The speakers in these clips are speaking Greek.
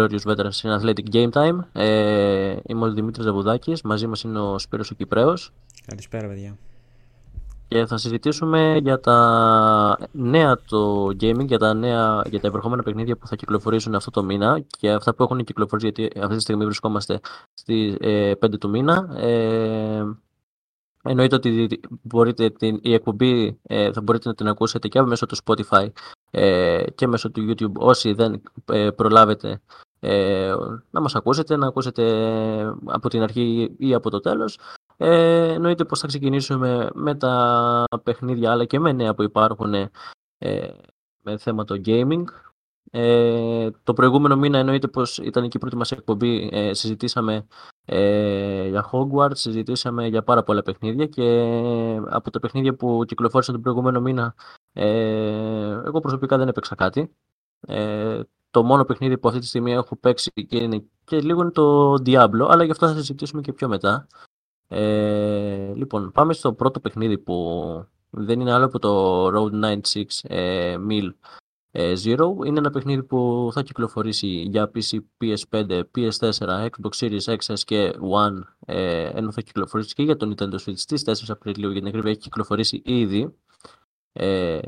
Glorious Veterans in Athletic Game Time. Ε, είμαι ο Δημήτρης Ζαβουδάκης, μαζί μας είναι ο Σπύρος ο Κυπρέος. Καλησπέρα παιδιά. Και θα συζητήσουμε για τα νέα το gaming, για τα, νέα, για τα επερχόμενα παιχνίδια που θα κυκλοφορήσουν αυτό το μήνα και αυτά που έχουν κυκλοφορήσει γιατί αυτή τη στιγμή βρισκόμαστε στις ε, 5 του μήνα. Ε, Εννοείται ότι μπορείτε την, η εκπομπή ε, θα μπορείτε να την ακούσετε και μέσω του Spotify ε, και μέσω του YouTube όσοι δεν ε, προλάβετε ε, να μας ακούσετε, να ακούσετε από την αρχή ή από το τέλος. Ε, εννοείται πως θα ξεκινήσουμε με τα παιχνίδια αλλά και με νέα που υπάρχουν με θέμα το gaming. Ε, το προηγούμενο μήνα εννοείται πως ήταν εκεί η πρώτη μας εκπομπή, ε, συζητήσαμε ε, για Hogwarts, συζητήσαμε για πάρα πολλά παιχνίδια και από τα παιχνίδια που κυκλοφόρησαν τον προηγούμενο μήνα ε, εγώ προσωπικά δεν έπαιξα κάτι. Ε, το μόνο παιχνίδι που αυτή τη στιγμή έχω παίξει και είναι και λίγο είναι το Diablo, αλλά γι' αυτό θα συζητήσουμε και πιο μετά. Ε, λοιπόν, πάμε στο πρώτο παιχνίδι που δεν είναι άλλο από το Road 96 ε, Mill ε, Zero. Είναι ένα παιχνίδι που θα κυκλοφορήσει για PC, PS5, PS4, Xbox Series XS και One, ε, ενώ θα κυκλοφορήσει και για το Nintendo Switch στις 4 Απριλίου, για την ακρίβεια έχει κυκλοφορήσει ήδη. Ε,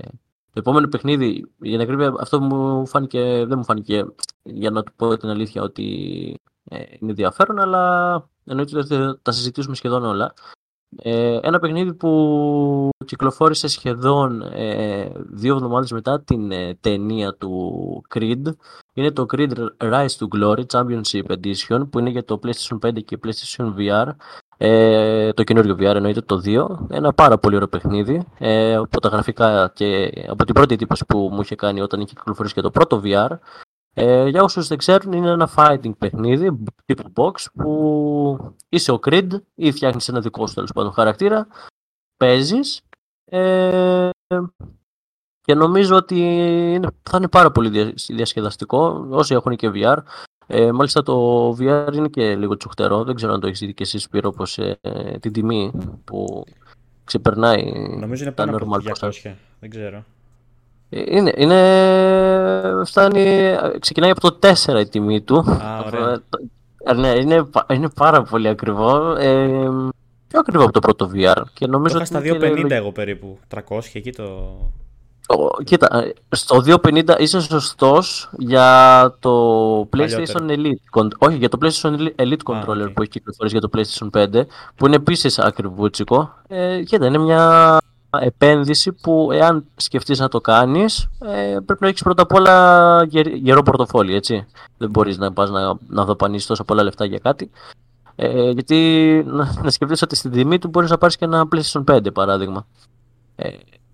το επόμενο παιχνίδι, για την ακρίβεια, αυτό μου φάνηκε, δεν μου φάνηκε, για να του πω την αλήθεια, ότι ε, είναι ενδιαφέρον, αλλά εννοείται ότι θα τα συζητήσουμε σχεδόν όλα. Ε, ένα παιχνίδι που κυκλοφόρησε σχεδόν ε, δύο εβδομάδες μετά την ε, ταινία του Creed. Είναι το Creed Rise to Glory Championship Edition που είναι για το PlayStation 5 και PlayStation VR ε, το καινούριο VR εννοείται το 2 ένα πάρα πολύ ωραίο παιχνίδι. Ε, από τα γραφικά και από την πρώτη εντύπωση που μου είχε κάνει όταν είχε κυκλοφορήσει και το πρώτο VR ε, για όσους δεν ξέρουν είναι ένα fighting παιχνίδι τύπου box που είσαι ο Creed ή φτιάχνεις ένα δικό σου τέλος πάντων χαρακτήρα παίζεις ε, και νομίζω ότι είναι, θα είναι πάρα πολύ διασκεδαστικό όσοι έχουν και VR ε, μάλιστα το VR είναι και λίγο τσουχτερό δεν ξέρω αν το έχεις δει και εσύ Σπύρο πως ε, την τιμή που ξεπερνάει νομίζω είναι πάνω από 200 δεν ξέρω είναι, είναι, φτάνει, ξεκινάει από το 4 η τιμή του. Α, ωραία. Ε, ναι, είναι, είναι πάρα πολύ ακριβό. Ε, πιο ακριβό από το πρώτο VR. Και νομίζω το είχα στα 250 εγώ περίπου. 300 εκεί το... Κοίτα, στο 250 είσαι σωστός για το PlayStation Elite. Όχι, για το PlayStation Elite Controller που έχει κυκλοφορήσει για το PlayStation 5, που είναι επίσης ακριβούτσικο. Ε, κοίτα, είναι μια επένδυση που εάν σκεφτείς να το κάνεις ε, πρέπει να έχεις πρώτα απ' όλα γερό πορτοφόλι, έτσι. Δεν μπορείς να πας να, να δαπανίσεις τόσα πολλά λεφτά για κάτι. Ε, γιατί να, να σκεφτείς ότι στην τιμή του μπορείς να πάρεις και ένα PlayStation 5 παράδειγμα. Ε,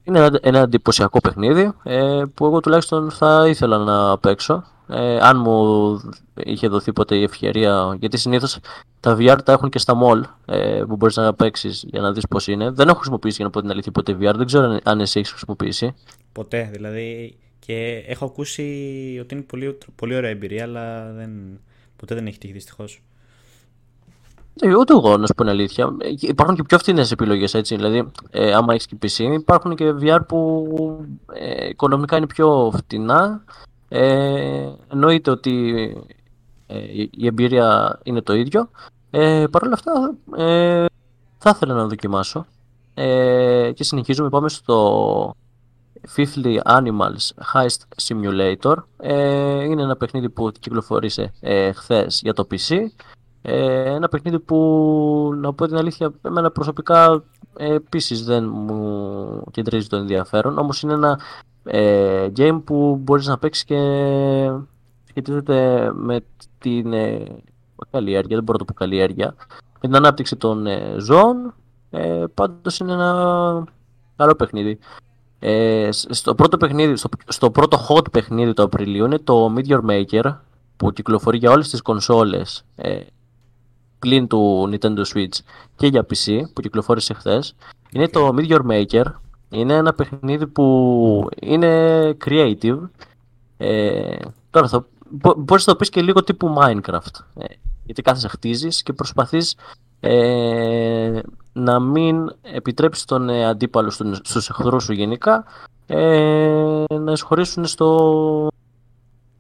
είναι ένα, ένα εντυπωσιακό παιχνίδι ε, που εγώ τουλάχιστον θα ήθελα να παίξω. Ε, αν μου είχε δοθεί ποτέ η ευκαιρία, γιατί συνήθως τα VR τα έχουν και στα mall ε, που μπορείς να παίξεις για να δεις πώς είναι. Δεν έχω χρησιμοποιήσει για να πω την αλήθεια ποτέ VR, δεν ξέρω αν εσύ έχεις χρησιμοποιήσει. Ποτέ, δηλαδή και έχω ακούσει ότι είναι πολύ, πολύ ωραία εμπειρία, αλλά δεν, ποτέ δεν έχει τύχει δυστυχώς. Ε, ούτε εγώ να σου πω την αλήθεια. Ε, υπάρχουν και πιο φθηνές επιλογές έτσι. Δηλαδή, ε, άμα έχεις και PC, υπάρχουν και VR που ε, οικονομικά είναι πιο φτηνά. Ε, εννοείται ότι ε, η εμπειρία είναι το ίδιο. Ε, Παρ' όλα αυτά, ε, θα ήθελα να δοκιμάσω. Ε, και συνεχίζουμε, πάμε στο Fifthly Animals Heist Simulator. Ε, είναι ένα παιχνίδι που κυκλοφορήσε ε, χθες για το PC. Ε, ένα παιχνίδι που, να πω την αλήθεια, εμένα προσωπικά ε, επίσης δεν μου κεντρίζει το ενδιαφέρον. Όμως είναι ένα ε, game που μπορείς να παίξεις και σχετίζεται με την ε, καλλιέργεια, δεν μπορώ να το πω καλλιέργεια, με την ανάπτυξη των ε, ζώων. Ε, πάντως είναι ένα καλό παιχνίδι. Ε, στο, πρώτο παιχνίδι στο, στο πρώτο hot παιχνίδι του Απριλίου είναι το Meteor Maker που κυκλοφορεί για όλες τις κονσόλες ε, πλην του Nintendo Switch και για PC που κυκλοφόρησε χθες. Είναι το Meteor Maker. Είναι ένα παιχνίδι που είναι creative. Ε, τώρα θα, μπορείς να το πεις και λίγο τύπου Minecraft. Ε, γιατί κάθεσαι χτίζεις και προσπαθείς ε, να μην επιτρέψεις τον ε, αντίπαλο στους εχθρούς σου γενικά ε, να εισχωρήσουν στο,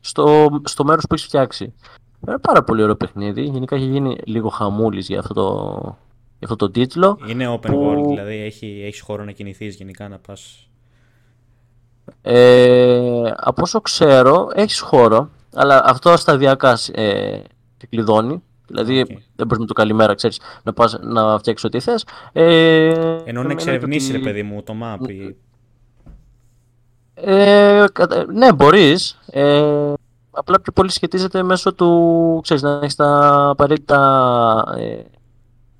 στο, στο μέρος που έχεις φτιάξει. Είναι πάρα πολύ ωραίο παιχνίδι. Γενικά έχει γίνει λίγο χαμούλης για αυτό το, για αυτό το τίτλο. Είναι open που- world, δηλαδή έχει, έχεις χώρο να κινηθείς γενικά να πας. Ε, από όσο ξέρω, έχεις χώρο, αλλά αυτό σταδιακά ε, σε κλειδώνει. Δηλαδή, Οκ. δεν μπορείς με το καλημέρα, ξέρεις, να πας να φτιάξεις ό,τι θες. Ε, Ενώ να εννοείται εξερευνήσεις, ότι- ρε παιδί μου, το map. ή- Ε, κατα- ναι, μπορείς. Ε, απλά πιο πολύ σχετίζεται μέσω του, ξέρεις, να έχεις τα απαραίτητα, ε,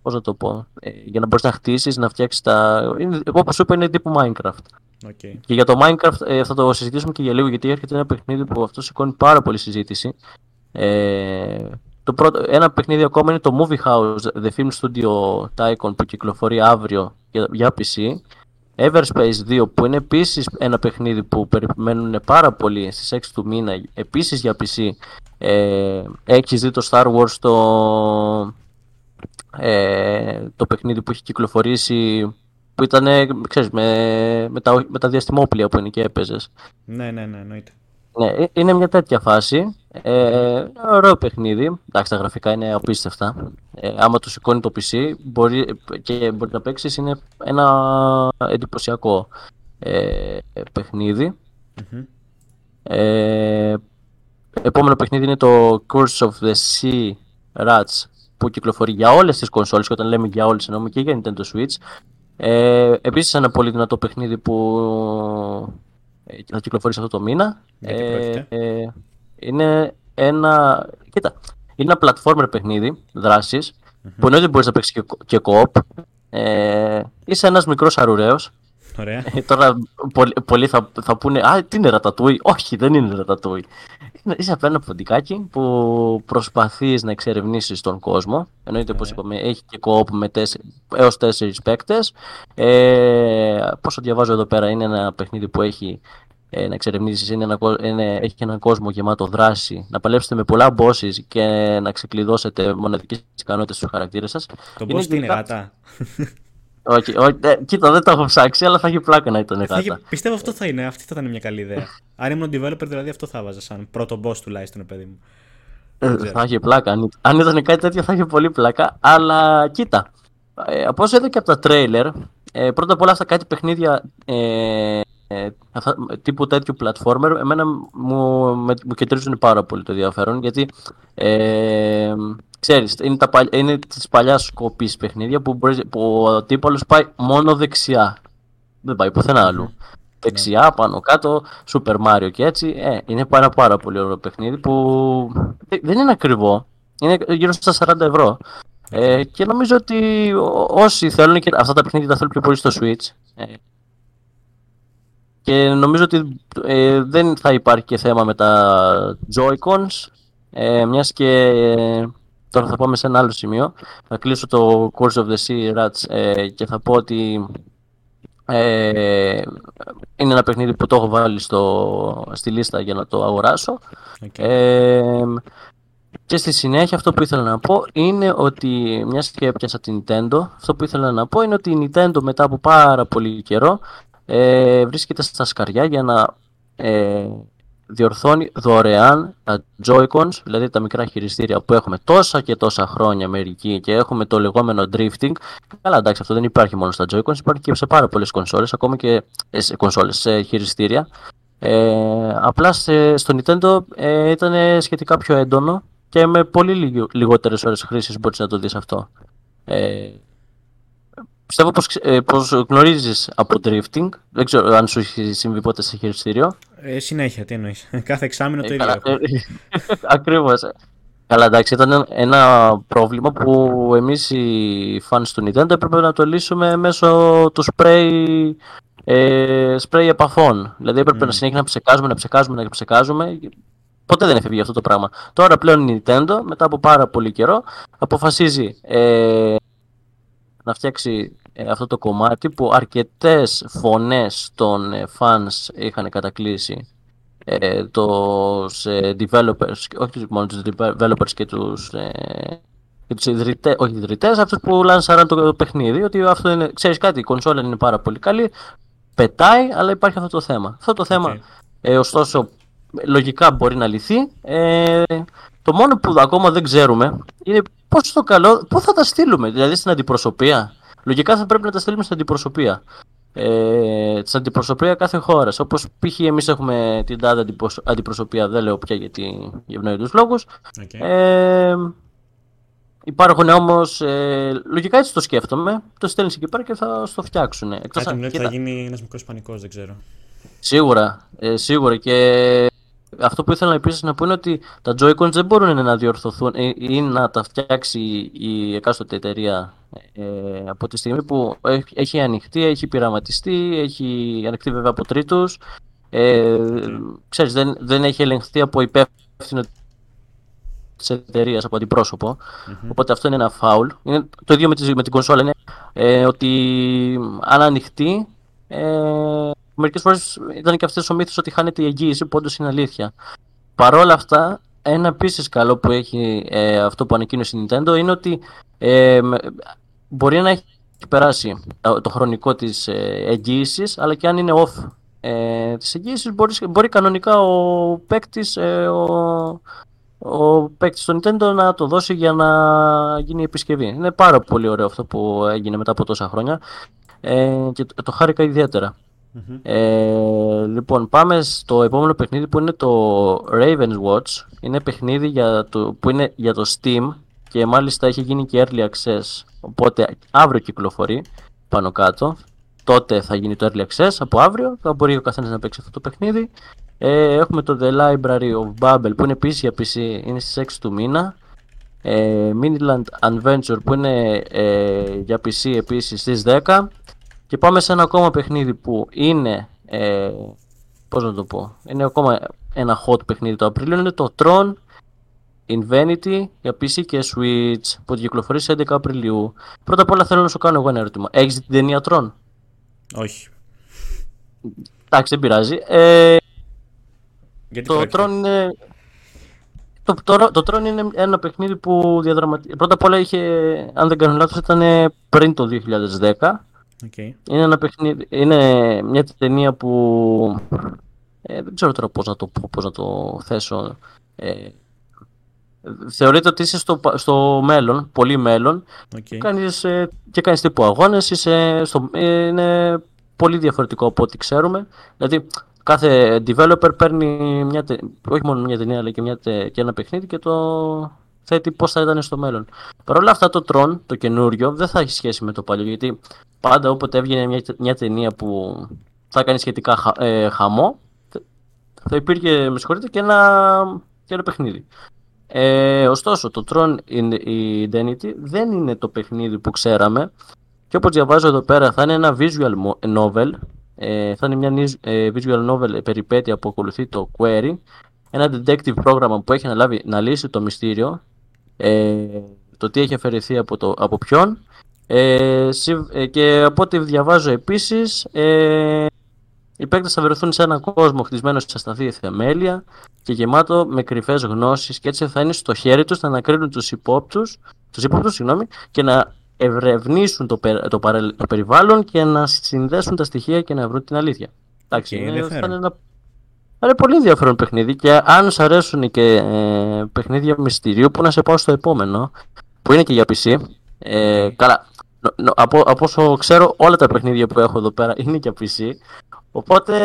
πώς να το πω, ε, για να μπορείς να χτίσεις, να φτιάξεις τα... Είναι, όπως σου είπα, είναι τύπου Minecraft. OK. Και για το Minecraft ε, θα το συζητήσουμε και για λίγο, γιατί έρχεται ένα παιχνίδι που αυτό σηκώνει πάρα πολύ συζήτηση. Ε, το πρώτο, ένα παιχνίδι ακόμα είναι το Movie House, The Film Studio Tycoon που κυκλοφορεί αύριο για, για PC. Everspace 2 που είναι επίσης ένα παιχνίδι που περιμένουν πάρα πολύ στις 6 του μήνα, επίσης για PC. Ε, έχεις δει το Star Wars το, ε, το παιχνίδι που έχει κυκλοφορήσει που ήταν ξέρεις, με, με, τα, με τα διαστημόπλια που είναι και έπαιζες. Ναι, ναι, ναι, εννοείται. Ναι, ε, είναι μια τέτοια φάση. Ε, ωραίο παιχνίδι. Εντάξει, τα γραφικά είναι απίστευτα. Ε, άμα το σηκώνει το PC μπορεί, και μπορεί να παίξεις, είναι ένα εντυπωσιακό ε, παιχνίδι. Μμμ. Ε, επόμενο παιχνίδι είναι το Curse of the Sea Rats που κυκλοφορεί για όλες τις κονσόλες και όταν λέμε για όλες εννοούμε και για Nintendo Switch. Ε, επίσης ένα πολύ δυνατό παιχνίδι που ε, θα κυκλοφορήσει αυτό το μήνα. Για τι πρόκειται; ε, είναι ένα... Κοίτα, είναι ένα platformer παιχνίδι δράσης που εννοείται μπορείς να παίξεις και, και co-op. Ε, είσαι ένας μικρός αρουραίος Ωραία. ε, τώρα πολλοί, πολλοί θα, θα πούνε Α, τι είναι ρατατούι; Όχι, δεν είναι ρατατούι. Είναι- Είσαι απλά ένα ποντικάκι που προσπαθείς να εξερευνήσεις τον κόσμο. Εννοείται, όπως Ωραία. είπαμε, έχει και co-op με τέσσερι, έως τέσσερις παίκτες. Ε, πόσο διαβάζω εδώ πέρα, είναι ένα παιχνίδι που έχει ε, να εξερευνήσεις, είναι ένα, κο- είναι, έχει έναν κόσμο γεμάτο δράση, να παλέψετε με πολλά bosses και να ξεκλειδώσετε μοναδικές ικανότητες στους χαρακτήρες σας. Το Είναι boss τι είναι γενικά- γάτα; Όχι, όχι, ε, κοίτα, δεν το έχω ψάξει, αλλά θα έχει πλάκα να ήταν Θα γάτα. είχε- πιστεύω αυτό θα είναι, αυτή θα ήταν μια καλή ιδέα. Αν ήμουν developer, δηλαδή αυτό θα βάζα σαν πρώτο boss τουλάχιστον, παιδί μου. Ε, ξέρω. θα είχε πλάκα. Αν, αν ήταν κάτι τέτοιο θα είχε πολύ πλάκα. Αλλά κοίτα. Ε, από όσο είδα και από τα τρέιλερ, ε, πρώτα απ' όλα αυτά κάτι παιχνίδια ε, ε, αυτά, τύπου τέτοιου platformer, εμένα μου, με, μου κεντρίζουν πάρα πολύ το ενδιαφέρον γιατί ε, ξέρεις, είναι, τα, παλ- είναι της παλιάς κοπής παιχνίδια που, μπορείς, που ο αντίπαλος πάει μόνο δεξιά. Δεν πάει πουθενά αλλού. Δεξιά, πάνω κάτω, Super Mario και έτσι. Ε, είναι πάρα, πάρα πολύ ωραίο παιχνίδι που δεν- δεν είναι ακριβό. Είναι γύρω στα 40 ευρώ. Ε, και νομίζω ότι ό- όσοι θέλουν και αυτά τα παιχνίδια τα θέλουν πιο πολύ στο Switch. Ε, και νομίζω ότι ε, δεν θα υπάρχει και θέμα με τα Joy-Cons. Ε, μιας και ε, τώρα θα πάμε σε ένα άλλο σημείο. Θα κλείσω το Course of the Sea Rats ε, και θα πω ότι ε, είναι ένα παιχνίδι που το έχω βάλει στο, στη λίστα για να το αγοράσω. Οκ. Ε, και στη συνέχεια αυτό που ήθελα να πω είναι ότι μιας και έπιασα την Nintendo, αυτό που ήθελα να πω είναι ότι η Nintendo μετά από πάρα πολύ καιρό ε, βρίσκεται στα σκαριά για να ε, διορθώνει δωρεάν τα Joy-Cons, δηλαδή τα μικρά χειριστήρια που έχουμε τόσα και τόσα χρόνια μερικοί και έχουμε το λεγόμενο drifting. Καλά, εντάξει, αυτό δεν υπάρχει μόνο στα Joy-Cons, υπάρχει και σε πάρα πολλές κονσόλες, ακόμα και ε, σε κονσόλες, σε χειριστήρια. Ε, απλά σε, στο Nintendo ε, ήταν σχετικά πιο έντονο και με πολύ λιγο, λιγότερες ώρες χρήσης μπορείς να το δεις αυτό. Ε, πιστεύω πως, ξε- ε, πως γνωρίζεις από drifting, δεν ξέρω αν σου έχει συμβεί ποτέ σε χειριστήριο. Ε, συνέχεια, τι εννοείς. Κάθε εξάμεινο το Ε, ίδιο. καλά, έχω. ε, Ακριβώς. Καλά, εντάξει, ήταν ένα πρόβλημα που εμείς οι fans του Nintendo έπρεπε να το λύσουμε μέσω του spray, ε, spray επαφών. Δηλαδή έπρεπε Μμμ. να συνέχεια να ψεκάζουμε, να ψεκάζουμε, να ψεκάζουμε. Ποτέ δεν έφευγε αυτό το πράγμα. Τώρα πλέον η Nintendo, μετά από πάρα πολύ καιρό, αποφασίζει ε, να φτιάξει ε, αυτό το κομμάτι που αρκετές φωνές των ε, fans είχαν κατακλείσει ε, τους ε, developers, όχι τους, μόνο τους developers και τους, ε, και τους ιδρυτές, όχι ιδρυτές, αυτούς που λάνσαραν το, το παιχνίδι, ότι αυτό είναι, ξέρεις κάτι, η κονσόλα είναι πάρα πολύ καλή, πετάει, αλλά υπάρχει αυτό το θέμα. Αυτό το θέμα, Οκ. ε, ωστόσο, λογικά μπορεί να λυθεί. Ε, το μόνο που ακόμα δεν ξέρουμε είναι πώς το καλό, πού θα τα στείλουμε, δηλαδή στην αντιπροσωπεία. Λογικά θα πρέπει να τα στείλουμε στην αντιπροσωπεία. Ε, στην αντιπροσωπεία κάθε χώρας. Όπως π.χ. εμείς έχουμε την τάδε αντιπροσωπεία, δεν λέω πια γιατί για ευνόητου λόγους. Okay. Ε, υπάρχουν όμως. Ε, λογικά έτσι το σκέφτομαι. Το στέλνεις εκεί πέρα και θα το φτιάξουν. Εκτός Κάτι μου λέει ότι θα γίνει ένας μικρός πανικός, δεν ξέρω. Σίγουρα. Ε, σίγουρα. Και αυτό που ήθελα επίσης να πω είναι ότι τα Joy-Cons δεν μπορούν να διορθωθούν ή να τα φτιάξει η εκάστοτε εταιρεία ε, από τη στιγμή που έχει ανοιχτεί, έχει πειραματιστεί, έχει ανοιχτεί βέβαια από τρίτους. Ε, ξέρεις, δεν, δεν έχει ελεγχθεί από υπεύθυνο της εταιρείας από αντιπρόσωπο. Mm-hmm. Οπότε αυτό είναι ένα φάουλ. Είναι το ίδιο με, τη, με την κονσόλα. Είναι ε, ότι αν ανοιχτεί, ε, μερικές φορές ήταν και αυτές ο μύθος ότι χάνεται η εγγύηση, που όντως είναι αλήθεια. Παρ' όλα αυτά, ένα επίσης καλό που έχει ε, αυτό που ανακοίνωσε η Nintendo είναι ότι ε, μπορεί να έχει περάσει το χρονικό της ε, εγγύησης, αλλά και αν είναι off ε, της εγγύησης, μπορείς, μπορεί κανονικά ο παίκτης ε, ο, ο παίκτης του Nintendo να το δώσει για να γίνει επισκευή. Είναι πάρα πολύ ωραίο αυτό που έγινε μετά από τόσα χρόνια ε, και το, το χάρηκα Ε, λοιπόν, πάμε στο επόμενο παιχνίδι που είναι το Raven's Watch. Είναι παιχνίδι για το, που είναι για το Steam και μάλιστα έχει γίνει και early access. Οπότε αύριο κυκλοφορεί πάνω κάτω. Τότε θα γίνει το early access από αύριο. Θα μπορεί ο καθένας να παίξει αυτό το παιχνίδι. Ε, έχουμε το The Library of Babel που είναι επίσης για PC, είναι στις 6 του μήνα. Ε, Miniland Adventure που είναι ε, για PC επίσης στις 10. Και πάμε σε ένα ακόμα παιχνίδι που είναι. Ε, πώς να το πω. Είναι ακόμα ένα hot παιχνίδι το Απρίλιο. Είναι το Tron Infinity για PC και Switch που κυκλοφορεί σε 11 Απριλίου. Πρώτα απ' όλα θέλω να σου κάνω εγώ ένα ερώτημα. Έχεις την ταινία Tron? Όχι. Εντάξει, δεν πειράζει. Ε, Γιατί το Tron είναι. Το, το, το Tron είναι ένα παιχνίδι που διαδραματίζει. Πρώτα απ' όλα είχε, αν δεν κάνω λάθος, ήταν πριν το 2010. Okay. Είναι ένα παιχνίδι, είναι μια ταινία που ε, δεν ξέρω τώρα πώς να το, πώς να το θέσω. Ε, θεωρείται ότι είσαι στο, στο μέλλον, πολύ μέλλον okay. κάνεις, ε, και κάνεις τύπου αγώνες, είσαι στο, είναι πολύ διαφορετικό από ό,τι ξέρουμε. Δηλαδή κάθε developer παίρνει μια, όχι μόνο μια ταινία αλλά και, μια, και ένα παιχνίδι και το θέτει πώς θα ήταν στο μέλλον. Παρ' όλα αυτά το Tron, το καινούριο, δεν θα έχει σχέση με το παλιό γιατί πάντα όποτε έβγαινε μια, μια ταινία που θα κάνει σχετικά ε, χαμό θα υπήρχε, με συγχωρείτε, και ένα, και ένα παιχνίδι. Ε, ωστόσο, το Tron Identity δεν είναι το παιχνίδι που ξέραμε και όπως διαβάζω εδώ πέρα θα είναι ένα visual novel ε, θα είναι μια ε, visual novel περιπέτεια που ακολουθεί το Query ένα detective πρόγραμμα που έχει αναλάβει να λύσει το μυστήριο ε, το τι έχει αφαιρεθεί από, το, από ποιον ε, ε, και από ό,τι διαβάζω επίσης ε, οι παίκτες θα βρεθούν σε έναν κόσμο χτισμένο σε ασταθή θεμέλια και γεμάτο με κρυφές γνώσεις, και έτσι θα είναι στο χέρι τους να ανακρίνουν τους υπόπτους τους υπόπτους, συγγνώμη, και να ευρευνήσουν το, το, το περιβάλλον και να συνδέσουν τα στοιχεία και να βρουν την αλήθεια. Εντάξει, είναι, θα είναι ένα είναι πολύ ενδιαφέρον παιχνίδι και αν σου αρέσουν και ε, παιχνίδια μυστηρίου που να σε πάω στο επόμενο που είναι και για PC. Ε, καλά, από, από όσο ξέρω όλα τα παιχνίδια που έχω εδώ πέρα είναι για PC. Οπότε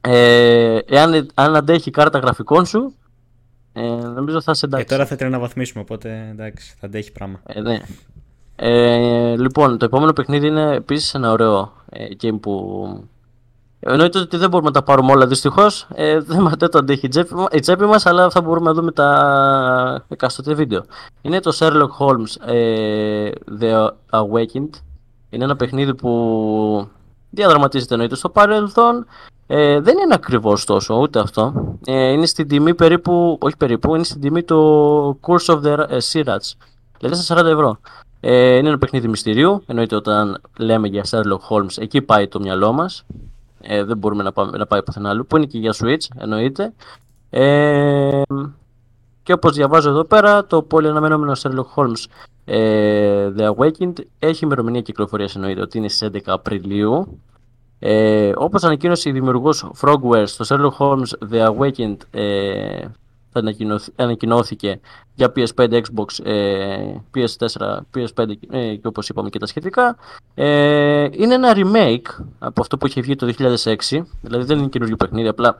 ε, εάν αν αντέχει η κάρτα γραφικών σου, ε, νομίζω θα σε εντάξει. Και τώρα θα να βαθμίσουμε, οπότε εντάξει, θα αντέχει πράγμα. Ε, ναι. Ε, λοιπόν, το επόμενο παιχνίδι είναι επίσης ένα ωραίο ε, game που. Εννοείται ότι δεν μπορούμε να τα πάρουμε όλα δυστυχώς. Ε, δεν, δεν το αντέχει η τσέπη, μα, αλλά θα μπορούμε να δούμε τα εκάστοτε βίντεο. Είναι το Sherlock Holmes ε, The Awakened. Είναι ένα παιχνίδι που διαδραματίζεται εννοείται στο παρελθόν. Ε, δεν είναι ακριβώς τόσο ούτε αυτό. Ε, είναι στην τιμή περίπου, όχι περίπου, είναι στην τιμή του Course of the uh, Sirats. Δηλαδή στα 40 ευρώ. Ε, είναι ένα παιχνίδι μυστηρίου. Εννοείται όταν λέμε για Sherlock Holmes, εκεί πάει το μυαλό μας. Ε, δεν μπορούμε να, πάμε, να πάει πουθενά άλλο. Που είναι και για Switch, εννοείται. Ε, και όπως διαβάζω εδώ πέρα, το πολύ αναμενόμενο Sherlock Holmes ε, The Awakened έχει ημερομηνία κυκλοφορίας εννοείται ότι είναι στις 11 Απριλίου Ε, όπως ανακοίνωσε η δημιουργός Frogwares στο Sherlock Holmes The Awakened ε, θα ανακοινώθηκε για PS5, Xbox, ε, PS4, PS5 ε, και όπως είπαμε και τα σχετικά. Ε, είναι ένα remake από αυτό που είχε βγει το 2006, δηλαδή δεν είναι καινούργιο παιχνίδι, απλά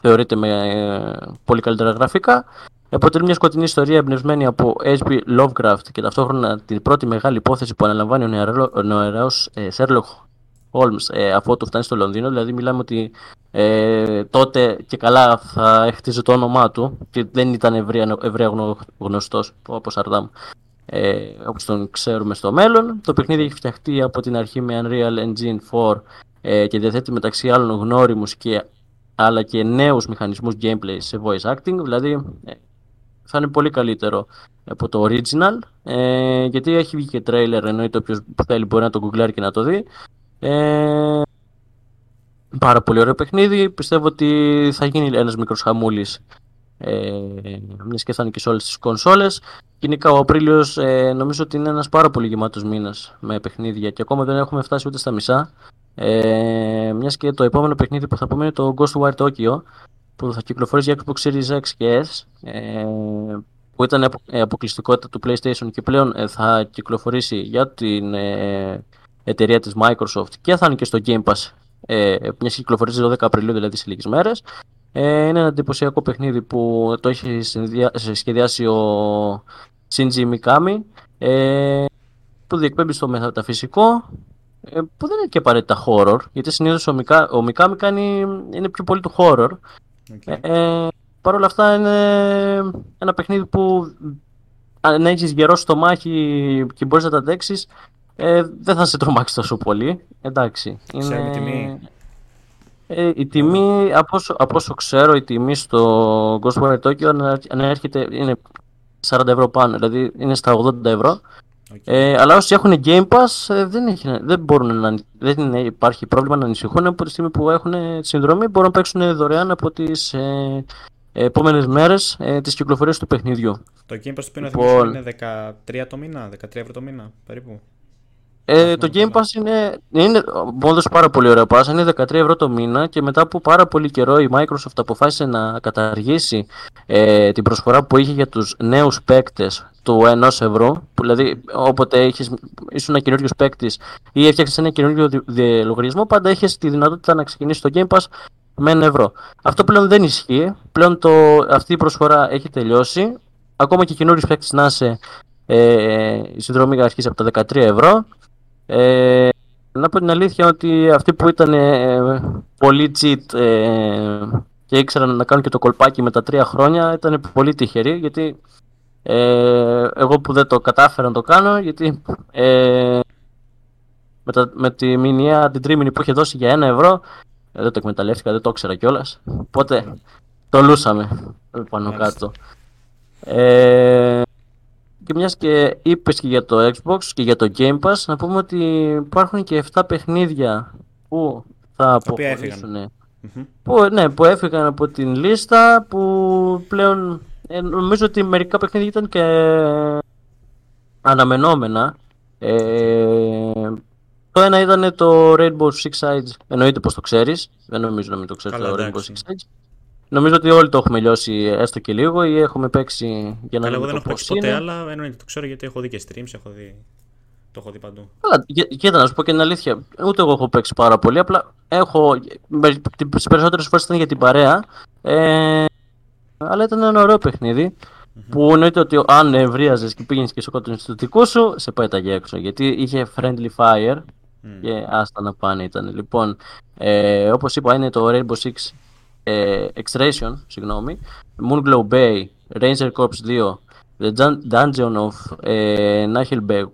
θεωρείται με πολύ καλύτερα γραφικά. Αποτελεί μια σκοτεινή ιστορία εμπνευσμένη από H.P. Lovecraft και ταυτόχρονα την πρώτη μεγάλη υπόθεση που αναλαμβάνει ο νεαρός Sherlock Holmes ε, αφού αυτό φτάνει στο Λονδίνο. Δηλαδή, μιλάμε ότι ε, τότε και καλά θα χτίζει το όνομά του και δεν ήταν ευρεία, ευρεία γνωστός όπως Αρδάμ. Ε, όπως τον ξέρουμε στο μέλλον. Το παιχνίδι έχει φτιαχτεί από την αρχή με Unreal Engine 4 ε, και διαθέτει μεταξύ άλλων γνώριμους και, αλλά και νέους μηχανισμούς gameplay σε voice acting, δηλαδή ε, θα είναι πολύ καλύτερο από το original, ε, γιατί έχει βγει και trailer, εννοείται όποιος θέλει μπορεί να το googleάρει και να το δει. Ε, πάρα πολύ ωραίο παιχνίδι. Πιστεύω ότι θα γίνει ένας μικρός χαμούλης. Ε, μιας και θα είναι και σε όλες τις κονσόλες. Γενικά ο Απρίλιος ε, νομίζω ότι είναι ένας πάρα πολύ γεμάτος μήνας με παιχνίδια και ακόμα δεν έχουμε φτάσει ούτε στα μισά. Ε, μιας και το επόμενο παιχνίδι που θα πούμε είναι το Ghostwire Tokyo που θα κυκλοφορήσει για Xbox Series X και S. Ε, που ήταν αποκλειστικότητα του PlayStation και πλέον ε, θα κυκλοφορήσει για την ε, εταιρεία της Microsoft και θα είναι και στο Game Pass ε, μιας κυκλοφορία 12 Απριλίου, δηλαδή σε λίγες μέρες. Ε, είναι ένα εντυπωσιακό παιχνίδι που το έχει σχεδιάσει ο Shinji Mikami ε, που διεκπέμπει στο μεταφυσικό ε, που δεν είναι και απαραίτητα horror γιατί συνήθως ο, Mika, ο Mikami κάνει, είναι πιο πολύ του horror okay. ε, Παρ' όλα αυτά είναι ένα παιχνίδι που αν έχεις γερό στο μάχη και μπορείς να τα αντέξεις, ε, δεν θα σε τρομάξει τόσο πολύ. Εντάξει. Είναι... τιμή. Ε, η τιμή, από όσο, από όσο, ξέρω, η τιμή στο Ghostwire Tokyo ανέρχεται, είναι 40 ευρώ πάνω, δηλαδή είναι στα 80 ευρώ. Okay. Ε, αλλά όσοι έχουν Game Pass ε, δεν, έχει, δεν, μπορούν να, δεν είναι, υπάρχει πρόβλημα να ανησυχούν από τη στιγμή που έχουν συνδρομή μπορούν να παίξουν δωρεάν από τις ε, επόμενες μέρες ε, τις κυκλοφορίες του παιχνιδιού. Το Game Pass που λοιπόν, είναι 13 το μήνα, 13 ευρώ το μήνα περίπου. Ε, το Game Pass είναι, είναι όντως πάρα πολύ ωραίο pass, είναι 13 ευρώ το μήνα και μετά από πάρα πολύ καιρό η Microsoft αποφάσισε να καταργήσει ε, την προσφορά που είχε για τους νέους παίκτες του 1 ευρώ, που δηλαδή όποτε έχεις, ήσουν ένα καινούριο παίκτης ή έφτιαξες ένα καινούριο λογαριασμό, πάντα είχε τη δυνατότητα να ξεκινήσεις το Game Pass με 1 ευρώ. Αυτό πλέον δεν ισχύει. Πλέον το, αυτή η προσφορά έχει τελειώσει. Ακόμα και καινούριο παίκτης να είσαι, ε, η συνδρομή αρχίσει από τα 13 ευρώ. Ε, να πω την αλήθεια ότι αυτοί που ήταν ε, πολύ cheat ε, και ήξεραν να κάνουν και το κολπάκι με τα τρία χρόνια ήταν πολύ τυχεροί γιατί ε, εγώ που δεν το κατάφερα να το κάνω γιατί ε, με, τα, με τη μηνιαία την τρίμηνη που είχε δώσει για ένα ευρώ ε, δεν το εκμεταλλεύτηκα, δεν το ήξερα κιόλας. Οπότε το λούσαμε πάνω κάτω. Ε, και μιας και είπες και για το Xbox και για το Game Pass, να πούμε ότι υπάρχουν και 7 παιχνίδια που θα αποχωρήσουν. Που, ναι, που έφυγαν από την λίστα που πλέον ε, νομίζω ότι μερικά παιχνίδια ήταν και αναμενόμενα. Ε, το ένα ήταν το Rainbow Six Siege, εννοείται πως το ξέρεις, δεν νομίζω να μην το ξέρεις το Rainbow Six Siege. Νομίζω ότι όλοι το έχουμε λιώσει έστω και λίγο ή έχουμε παίξει για να Καλά, εγώ δεν έχω παίξει ποτέ, αλλά εννοείται το ξέρω γιατί έχω δει και streams, έχω δει... το έχω δει παντού. Καλά, κοίτα να σου πω και την αλήθεια. Ούτε εγώ έχω παίξει πάρα πολύ. Απλά έχω. Τις περισσότερες φορές ήταν για την παρέα. Ε, αλλά ήταν ένα ωραίο παιχνίδι. Mm-hmm. Που εννοείται ότι αν ευρίαζε και πήγαινες και σκότωνε του δικού σου, σε πάει τα έξω. Γιατί είχε friendly fire mm. και άστα να πάνε ήταν. Λοιπόν, ε, όπως είπα, είναι το Rainbow Six ε, Extraction, συγγνώμη, Moonglow Bay, Ranger Corps 2, The Dungeon of ε, Nahilbeck,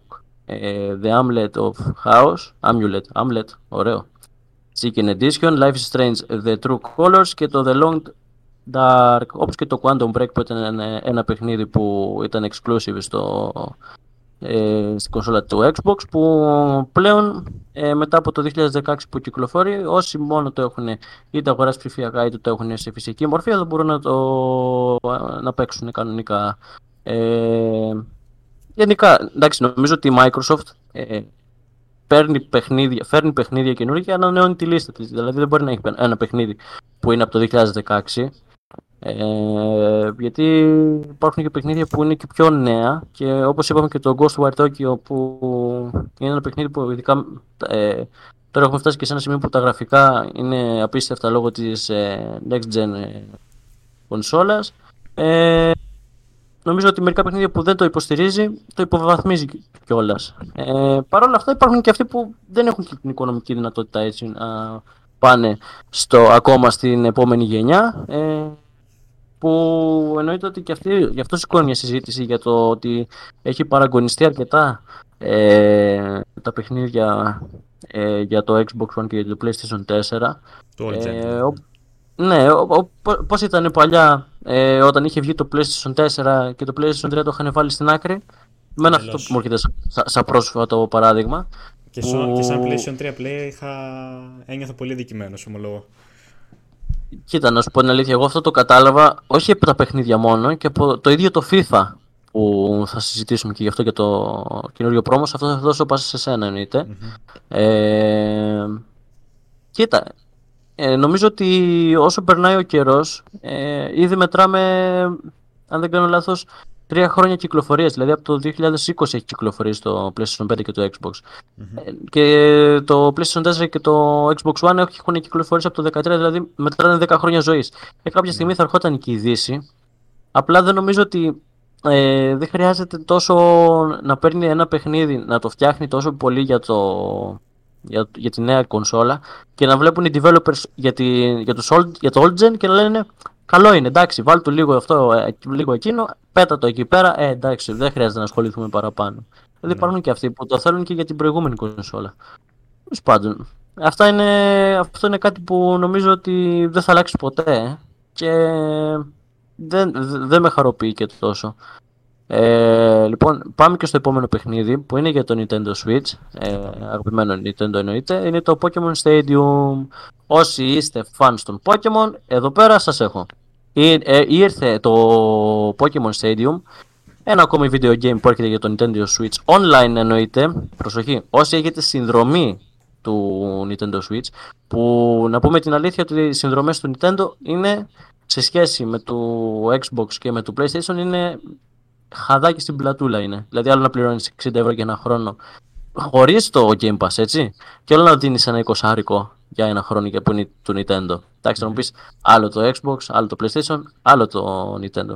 ε, The Amulet of Chaos, Amulet, Amulet, ωραίο, Chicken Edition, Life is Strange, The True Colors και το The Long Dark, όπως και το Quantum Break που ήταν ένα, ένα παιχνίδι που ήταν exclusive στο ε, στην κονσόλα του Xbox που πλέον ε, μετά από το 2016 που κυκλοφορεί όσοι μόνο το έχουν είτε αγοράσει ψηφιακά είτε το έχουν σε φυσική μορφή θα μπορούν να, το, να παίξουν κανονικά ε, γενικά εντάξει νομίζω ότι η Microsoft ε, παίρνει παιχνίδια, φέρνει παιχνίδια καινούργια και ανανεώνει τη λίστα της. Δηλαδή δεν μπορεί να έχει ένα παιχνίδι που είναι από το 2016 ε, γιατί υπάρχουν και παιχνίδια που είναι και πιο νέα και όπως είπαμε και το Ghostwire Tokyo που είναι ένα παιχνίδι που ειδικά ε, τώρα έχουμε φτάσει και σε ένα σημείο που τα γραφικά είναι απίστευτα λόγω της ε, next gen ε, κονσόλας ε, νομίζω ότι μερικά παιχνίδια που δεν το υποστηρίζει το υποβαθμίζει κιόλας. Ε, Παρ' όλα αυτά υπάρχουν και αυτοί που δεν έχουν την οικονομική δυνατότητα έτσι να πάνε στο, ακόμα στην επόμενη γενιά. Ε, που εννοείται ότι και αυτή, γι' αυτό σηκώνει μια συζήτηση για το ότι έχει παραγωνιστεί αρκετά ε, τα παιχνίδια ε, για το Xbox One και για το PlayStation 4. Το ε, ναι, πώς ήταν παλιά ε, όταν είχε βγει το PlayStation 4 και το PlayStation 3 το είχαν βάλει στην άκρη; Μένα αυτό που μου έρχεται σαν, σαν πρόσφατο παράδειγμα. Και, που... και σαν PlayStation 3 Play είχα... ένιωθα πολύ δικημένο, ομολογώ. Κοίτα, να σου πω την αλήθεια, εγώ αυτό το κατάλαβα όχι από τα παιχνίδια μόνο και από το ίδιο το FIFA που θα συζητήσουμε και γι' αυτό και το καινούριο πρόμο. Αυτό θα δώσω πάσα σε σένα εννοείται. Ε, κοίτα, ε, νομίζω ότι όσο περνάει ο καιρός, ε, ήδη μετράμε, αν δεν κάνω λάθος, τρία χρόνια κυκλοφορίας. Δηλαδή από το 2020 έχει κυκλοφορήσει το PlayStation 5 και το Xbox. Mm-hmm. Και το PlayStation 4 και το Xbox One έχουν κυκλοφορήσει από το 2013, δηλαδή μετράνε 10 χρόνια ζωής. Και κάποια mm-hmm. στιγμή θα ερχόταν και η Δύση. Απλά δεν νομίζω ότι ε, δεν χρειάζεται τόσο να παίρνει ένα παιχνίδι, να το φτιάχνει τόσο πολύ για το, για, για τη νέα κονσόλα και να βλέπουν οι developers για, τη, για, το old, για το old gen και να λένε καλό είναι, εντάξει, βάλ του λίγο αυτό, ε, λίγο εκείνο, πέτα το εκεί πέρα, ε, εντάξει, δεν χρειάζεται να ασχοληθούμε παραπάνω. Δηλαδή ναι. υπάρχουν και αυτοί που το θέλουν και για την προηγούμενη κονσόλα. Τέλος πάντων, αυτά είναι, αυτό είναι κάτι που νομίζω ότι δεν θα αλλάξει ποτέ και δεν, δεν με χαροποιεί και τόσο. Ε, λοιπόν, πάμε και στο επόμενο παιχνίδι που είναι για το Nintendo Switch. Ε, αγαπημένο Nintendo εννοείται. Είναι το Pokemon Stadium. Όσοι είστε fans των Pokemon, εδώ πέρα σας έχω. Ε, ήρθε το Pokemon Stadium. Ένα ακόμη video game που έρχεται για το Nintendo Switch. Online εννοείται. Προσοχή. Όσοι έχετε συνδρομή του Nintendo Switch. Που να πούμε την αλήθεια ότι οι συνδρομές του Nintendo είναι σε σχέση με το Xbox και με το PlayStation είναι χαδάκι στην πλατούλα είναι. Δηλαδή, άλλο να πληρώνεις 60 ευρώ για ένα χρόνο χωρίς το Game Pass, έτσι. Και άλλο να δίνεις ένα 20 για ένα χρόνο και που είναι του Nintendo. Εντάξει, να μου πεις άλλο το Xbox, άλλο το PlayStation, άλλο το Nintendo.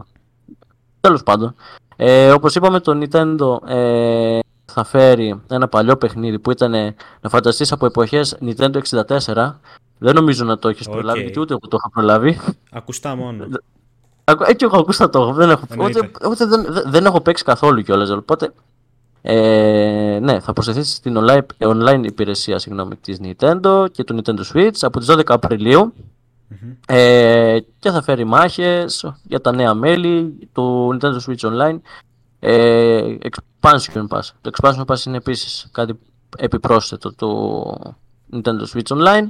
Τέλος πάντων, ε, όπως είπαμε, το Nintendo ε, θα φέρει ένα παλιό παιχνίδι που ήταν να φανταστείς από εποχές Nintendo 64. Δεν νομίζω να το έχεις okay. προλάβει, γιατί ούτε εγώ το είχα προλάβει. Ακουστά μόνο. Έτσι έχω ακούσει το δεν έχω, ούτε, ούτε δεν, δεν, έχω παίξει καθόλου κιόλας. Οπότε ε, ναι, θα προσθεθεί στην online, online υπηρεσία συγγνώμη, της Nintendo και του Nintendo Switch από τις 12 Απριλίου mm-hmm. ε, και θα φέρει μάχες για τα νέα μέλη του Nintendo Switch Online ε, Expansion Pass. Το Expansion Pass είναι επίσης κάτι επιπρόσθετο του Nintendo Switch Online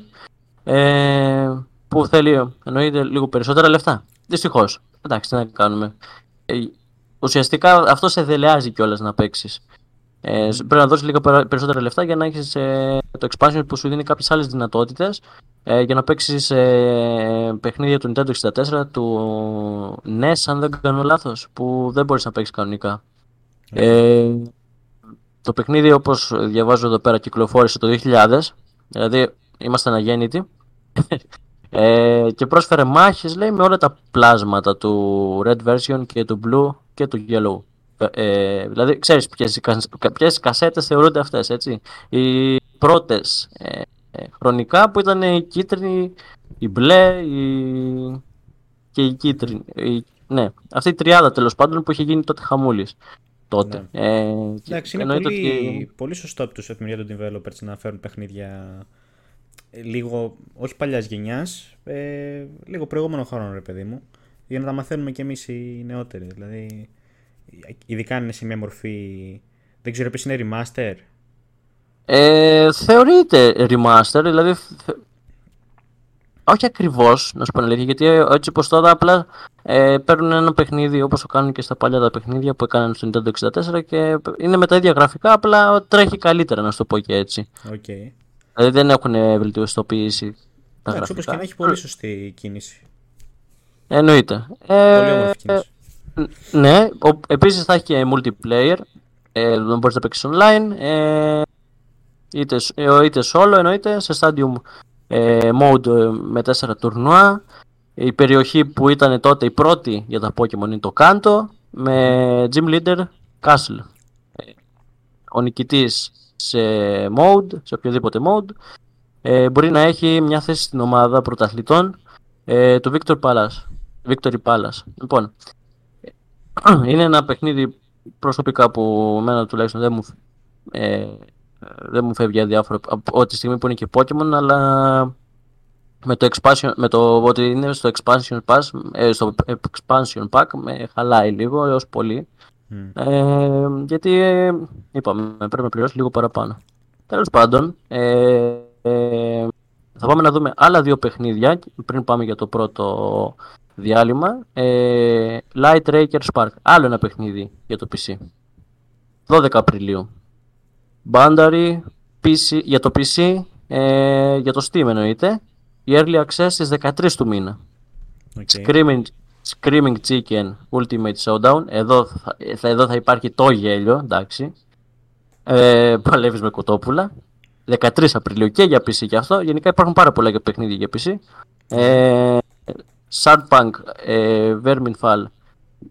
ε, που θέλει εννοείται λίγο περισσότερα λεφτά. Δυστυχώς. Εντάξει, τι να κάνουμε. Ε, ουσιαστικά αυτό σε δελεάζει κιόλας να παίξεις. Ε, πρέπει να δώσεις λίγο περισσότερα λεφτά για να έχεις ε, το expansion που σου δίνει κάποιες άλλες δυνατότητες ε, για να παίξεις ε, παιχνίδια του Nintendo 64 του NES, αν δεν κάνω λάθος, που δεν μπορείς να παίξεις κανονικά. Ε, το παιχνίδι, όπως διαβάζω εδώ πέρα, κυκλοφόρησε το 2000, δηλαδή είμαστε αναγέννητοι. Ε, και πρόσφερε μάχες λέει με όλα τα πλάσματα του Red Version και του Blue και του Yellow. Ε, δηλαδή ξέρεις ποιες, ποιες κασέτες θεωρούνται αυτές έτσι. Οι πρώτες ε, ε, χρονικά που ήταν η κίτρινη, η μπλε η... και η κίτρινη. Η... Ναι, αυτή η τριάδα τέλος πάντων που είχε γίνει τότε χαμούλης. Τότε. Ναι. Ε, Εντάξει, είναι πολύ, ότι... πολύ σωστό από τους επιμερία των developers να φέρουν παιχνίδια λίγο, όχι παλιάς γενιάς, ε, λίγο προηγούμενο χρόνο, ρε παιδί μου, για να τα μαθαίνουμε κι εμείς οι νεότεροι. Δηλαδή, ειδικά αν είναι σε μια μορφή. Δεν ξέρω, επίση είναι remaster. Ε, θεωρείται remaster, δηλαδή. όχι ακριβώς, να σου πω αλήθεια, γιατί έτσι πω τώρα απλά ε, παίρνουν ένα παιχνίδι όπως το κάνουν και στα παλιά τα παιχνίδια που έκαναν στο Nintendo 64 και είναι με τα ίδια γραφικά, απλά τρέχει καλύτερα, να σου το πω και έτσι. Okay. Δηλαδή δεν έχουν βελτιστοποίηση τα Εντάξει, γραφικά. και να έχει πολύ σωστή κίνηση. Εννοείται. Ε, πολύ όμορφη κίνηση. Ναι, επίσης θα έχει και multiplayer, ε, δεν μπορείς να παίξεις online, ε, είτε, ε, είτε solo εννοείται, σε stadium ε, mode ε, με 4 τουρνουά. Η περιοχή που ήταν τότε η πρώτη για τα Pokemon είναι το Kanto, με Gym Leader Castle. Ε, ο νικητής σε mode, σε οποιοδήποτε mode, ε, μπορεί να έχει μια θέση στην ομάδα πρωταθλητών ε, του Victor Palace. Victory Palace. Λοιπόν, είναι ένα παιχνίδι προσωπικά που εμένα τουλάχιστον δεν μου, ε, δεν μου φεύγει αδιάφορο από τη στιγμή που είναι και Pokemon, αλλά με το, expansion, με το ότι είναι στο expansion, pass, ε, στο expansion pack με χαλάει λίγο έως πολύ. Ε, γιατί ε, είπαμε πρέπει να πληρώσει λίγο παραπάνω. Τέλος πάντων, ε, ε, θα πάμε να δούμε άλλα δύο παιχνίδια πριν πάμε για το πρώτο διάλειμμα. Ε, Light Raker Spark. Άλλο ένα παιχνίδι για το PC. 12 Απριλίου. Boundary PC, για το PC, ε, για το Steam εννοείται. Η Early Access στις 13 του μήνα. Okay. Screaming, Screaming Chicken Ultimate Showdown. Εδώ θα, εδώ θα υπάρχει το γέλιο, εντάξει. Ε, παλεύεις με κοτόπουλα. 13 Απριλίου και για PC και αυτό. Γενικά υπάρχουν πάρα πολλά για παιχνίδια για PC. Ε, Sadpunk, ε, Verminfall,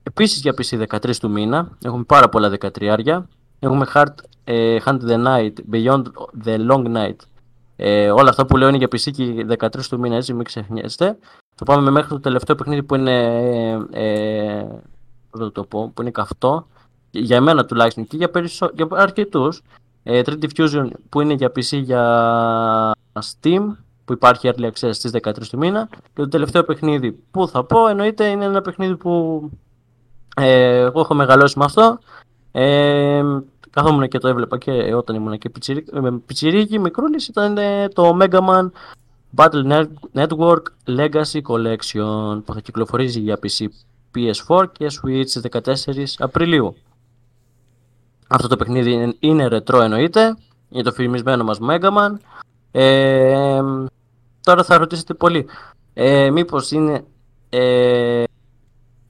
επίσης για PC 13 του μήνα. Έχουμε πάρα πολλά 13. Έχουμε Hard, ε, Hunt the Night, Beyond the Long Night. Ε, όλα αυτά που λέω είναι για PC και 13 του μήνα, έτσι μην ξεχνιέστε. Θα πάμε μέχρι το τελευταίο παιχνίδι που είναι, ε, πώς το πω, που είναι καυτό. Για εμένα τουλάχιστον και για, περισσο... για αρκετούς. Ε, Trinity Fusion που είναι για PC για Steam που υπάρχει early access στις 13 του μήνα και το τελευταίο παιχνίδι που θα πω εννοείται είναι ένα παιχνίδι που ε, εγώ έχω μεγαλώσει με αυτό ε, καθόμουν και το έβλεπα και όταν ήμουν και πιτσιρίκι, μικρούλης ήταν ε, το Mega Man Battle Network Legacy Collection που θα κυκλοφορήσει για PC PS4 και Switch στις 14 Απριλίου. Αυτό το παιχνίδι είναι ρετρό εννοείται, για το φημισμένο μας Mega Man. Ε, τώρα θα ρωτήσετε πολύ, ε, μήπως είναι ε,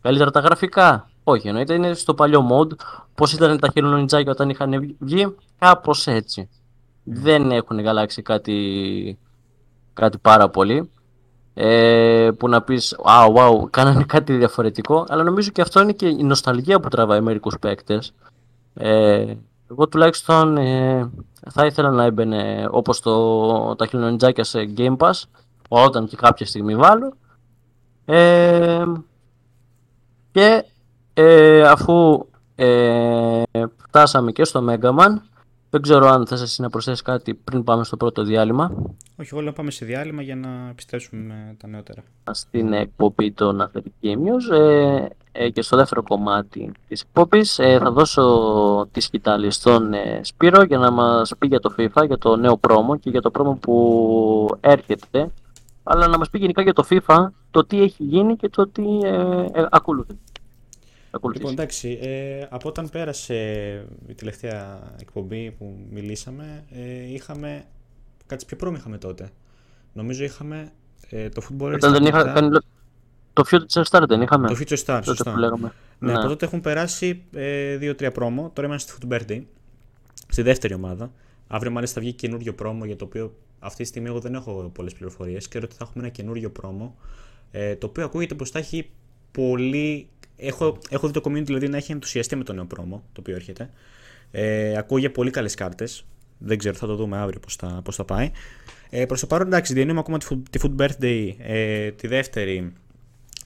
καλύτερα τα γραφικά; Όχι, εννοείται είναι στο παλιό mode, πώς ήταν τα Hero Ninja όταν είχαν βγει, κάπως έτσι. Δεν έχουν γαλάξει κάτι, κάτι πάρα πολύ. Ε, που να πεις wow, wow, κάνανε κάτι διαφορετικό αλλά νομίζω και αυτό είναι και η νοσταλγία που τραβάει μερικούς παίκτες ε, εγώ τουλάχιστον ε, θα ήθελα να έμπαινε όπως το, τα χιλιονιτζάκια σε Game Pass όταν και κάποια στιγμή βάλω ε, και ε, αφού ε, φτάσαμε και στο Mega Man δεν ξέρω αν θες εσύ να προσθέσεις κάτι πριν πάμε στο πρώτο διάλειμμα. Όχι, εγώ λέω πάμε σε διάλειμμα για να επιστρέψουμε τα νεότερα. Στην εκπομπή των Athletic Game News ε, ε, και στο δεύτερο κομμάτι της εκπομπής ε, θα δώσω τη σκητάλη στον ε, Σπύρο για να μας πει για το FIFA, για το νέο πρόμο και για το πρόμο που έρχεται αλλά να μας πει γενικά για το FIFA το τι έχει γίνει και το τι ε, ακολουθεί Λοιπόν, εντάξει, ε, από όταν πέρασε η τελευταία εκπομπή που μιλήσαμε, ε, είχαμε. Κάτι πιο πρόμη είχαμε τότε. Νομίζω είχαμε ε, το Football Όταν δεν είχα κάνει. Το Future Star δεν είχαμε. Το Future Star, σωστά. Που λέγαμε. Ναι, ναι, από τότε έχουν περάσει ε, δύο-τρία πρόμο. Τώρα είμαστε στη Foot Birthday, στη δεύτερη ομάδα. Αύριο μάλιστα θα βγει καινούριο πρόμο για το οποίο αυτή τη στιγμή εγώ δεν έχω πολλές πληροφορίες. Ξέρω ότι θα έχουμε ένα καινούριο πρόμο. Ε, το οποίο ακούγεται πως θα έχει πολύ έχω, έχω δει το community δηλαδή να έχει ενθουσιαστεί με το νέο πρόμο το οποίο έρχεται. Ε, ακούω για πολύ καλές κάρτες. Δεν ξέρω, θα το δούμε αύριο πώ θα, πώς θα πάει. Ε, Προς το παρόν, εντάξει, διανύουμε ακόμα τη, τη Food Birthday, ε, τη, δεύτερη,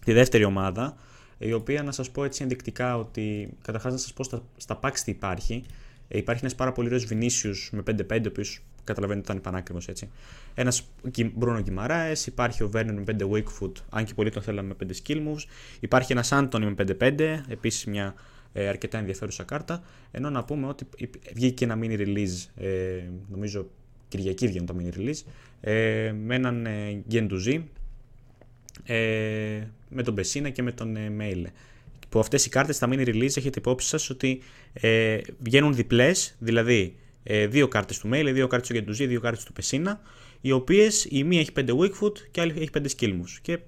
τη δεύτερη ομάδα. Η οποία να σας πω έτσι ενδεικτικά ότι καταρχάς να σας πω στα, στα packs τι υπάρχει. Ε, υπάρχει ένας πάρα πολύ ωραίος Vinicius με 5-5, ο οποίος καταλαβαίνετε ότι ήταν πανάκριβος έτσι. Ένας Μπρούνο Γκυμαράε, υπάρχει ο Βέρνερ με 5 Wakefoot, αν και πολύ τον θέλαμε με 5 skill moves. Υπάρχει ένας Άντωνι με 5-5, επίσης μια ε, αρκετά ενδιαφέρουσα κάρτα. Ενώ να πούμε ότι βγήκε ένα mini release, ε, νομίζω Κυριακή βγαίνει το mini release, ε, με έναν ε, Genduzi, ε, με τον Πεσίνα και με τον ε, Μέιλε. Που αυτές οι κάρτες στα mini release έχετε υπόψη σας ότι ε, βγαίνουν διπλές, δηλαδή ε, δύο κάρτες του Μέιλε, δύο κάρτες του Γεντουζί, δύο κάρτες του Πεσίνα, οι οποίες η μία έχει 5 Wickfoot και η άλλη έχει 5 Skill Και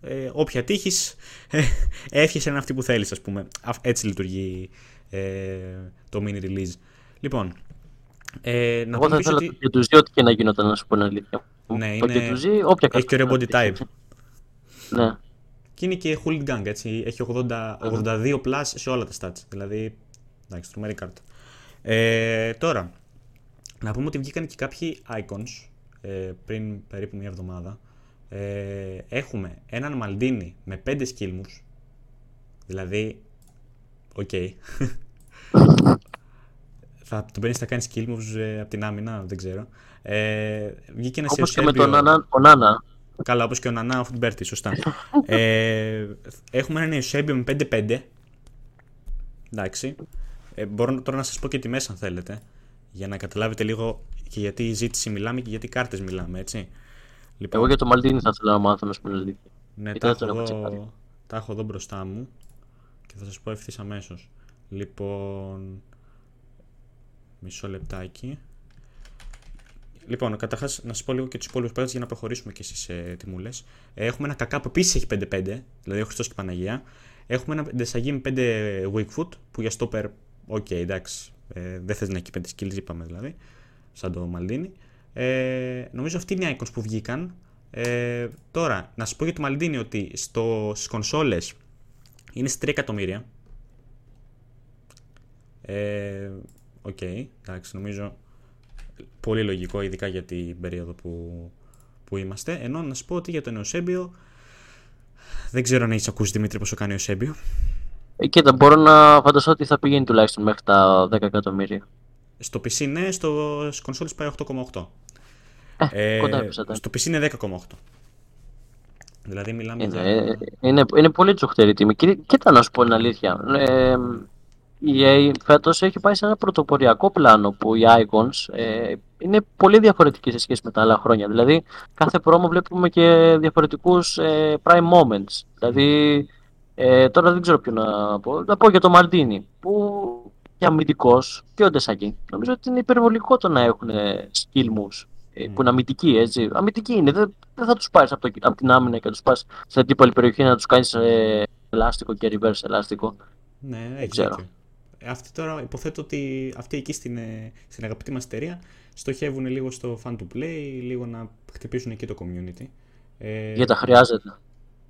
ε, όποια τύχεις ε, εύχεσαι είναι αυτή που θέλεις ας πούμε. Έτσι λειτουργεί ε, το mini release. Λοιπόν, ε, να Εγώ θα ήθελα ότι... το Γεντουζί ό,τι και να γινόταν να σου πω αλήθεια. Ναι, το είναι... όποια έχει και ωραίο body type. Ναι. Και είναι και Gang, έτσι. Έχει 80, 82 plus σε όλα τα stats. Δηλαδή, εντάξει, τρομερή κάρτα. Ε, τώρα, να πούμε ότι βγήκαν και κάποιοι icons ε, πριν περίπου μια εβδομάδα. Ε, έχουμε έναν Μαλντίνι με 5 skills. Δηλαδή, OK. Okay. θα τον παίρνεις να κάνεις skill moves ε, από την άμυνα, δεν ξέρω. Ε, βγήκε ένα Όπως και με τον Νανί. Καλά, όπως και ο Νανί ο FUT Birthday, σωστά. ε, έχουμε έναν Eusébio με 5-5. Εντάξει. Ε, μπορώ τώρα να σας πω και τη μέσα αν θέλετε. Για να καταλάβετε λίγο και γιατί η ζήτηση μιλάμε και γιατί κάρτες μιλάμε, έτσι. Λοιπόν, Εγώ για το Μαλτίνι θα ήθελα να μάθω, με πούμε Ναι, τα έχω, εδώ, τα έχω εδώ μπροστά μου και θα σας πω ευθύς αμέσως. Λοιπόν. Μισό λεπτάκι. Λοιπόν, καταρχάς να σας πω λίγο και τους υπόλοιπους παίκτες για να προχωρήσουμε και εσεί ε, τι μου λε. Ε, έχουμε ένα κακά που επίσης έχει 5-5, δηλαδή ο Χριστός και η Παναγία. Έχουμε ένα Ντεσαγί με 5 Weakfoot που για stopper, OK, okay, εντάξει, ε, δεν θες να έχει 5 skills, είπαμε δηλαδή, σαν το Μαλντίνι. Ε, νομίζω αυτοί είναι οι icons που βγήκαν. Ε, τώρα, να σας πω για το Μαλντίνι ότι στις κονσόλες είναι στις 3 εκατομμύρια. Ε, OK, okay, εντάξει, νομίζω πολύ λογικό, ειδικά για την περίοδο που, που είμαστε. Ενώ να σου πω ότι για τον Εουσέμπιο δεν ξέρω αν έχεις ακούσει Δημήτρη πόσο κάνει ο Σέμπιο. Ε, κοίτα, μπορώ να φανταστώ ότι θα πηγαίνει τουλάχιστον μέχρι τα 10 εκατομμύρια. Στο PC ναι, στο κονσόλες πάει 8,8. Ε, ε, κοντά στο PC είναι 10,8. Δηλαδή μιλάμε είναι, για... είναι, είναι πολύ τσουχτερή τιμή. Κοίτα να σου πω την αλήθεια. Ε, η EA φέτος έχει πάει σε ένα πρωτοποριακό πλάνο που οι Icons ε, είναι πολύ διαφορετικοί σε σχέση με τα άλλα χρόνια. Δηλαδή, κάθε πρόμο βλέπουμε και διαφορετικούς ε, prime moments. Δηλαδή, ε, τώρα δεν ξέρω ποιο να πω. Να πω για το Μαλτίνι, που και αμυντικός και ο Ντεσάκη. Νομίζω ότι είναι υπερβολικό το να έχουν skill moves. Mm. Που είναι αμυντικοί, έτσι. Αμυντικοί είναι. Δεν, δεν θα τους πάρεις από, από, την άμυνα και να τους πας σε αντίπαλη περιοχή να τους κάνεις ε, ελάστικο και reverse ελάστικο. Ναι, έχει ξέρω. Αυτοί τώρα υποθέτω ότι αυτοί εκεί στην, ε, στην αγαπητή μας εταιρεία στοχεύουν λίγο στο fan to play, λίγο να χτυπήσουν εκεί το community. Ε, Γιατί τα χρειάζεται.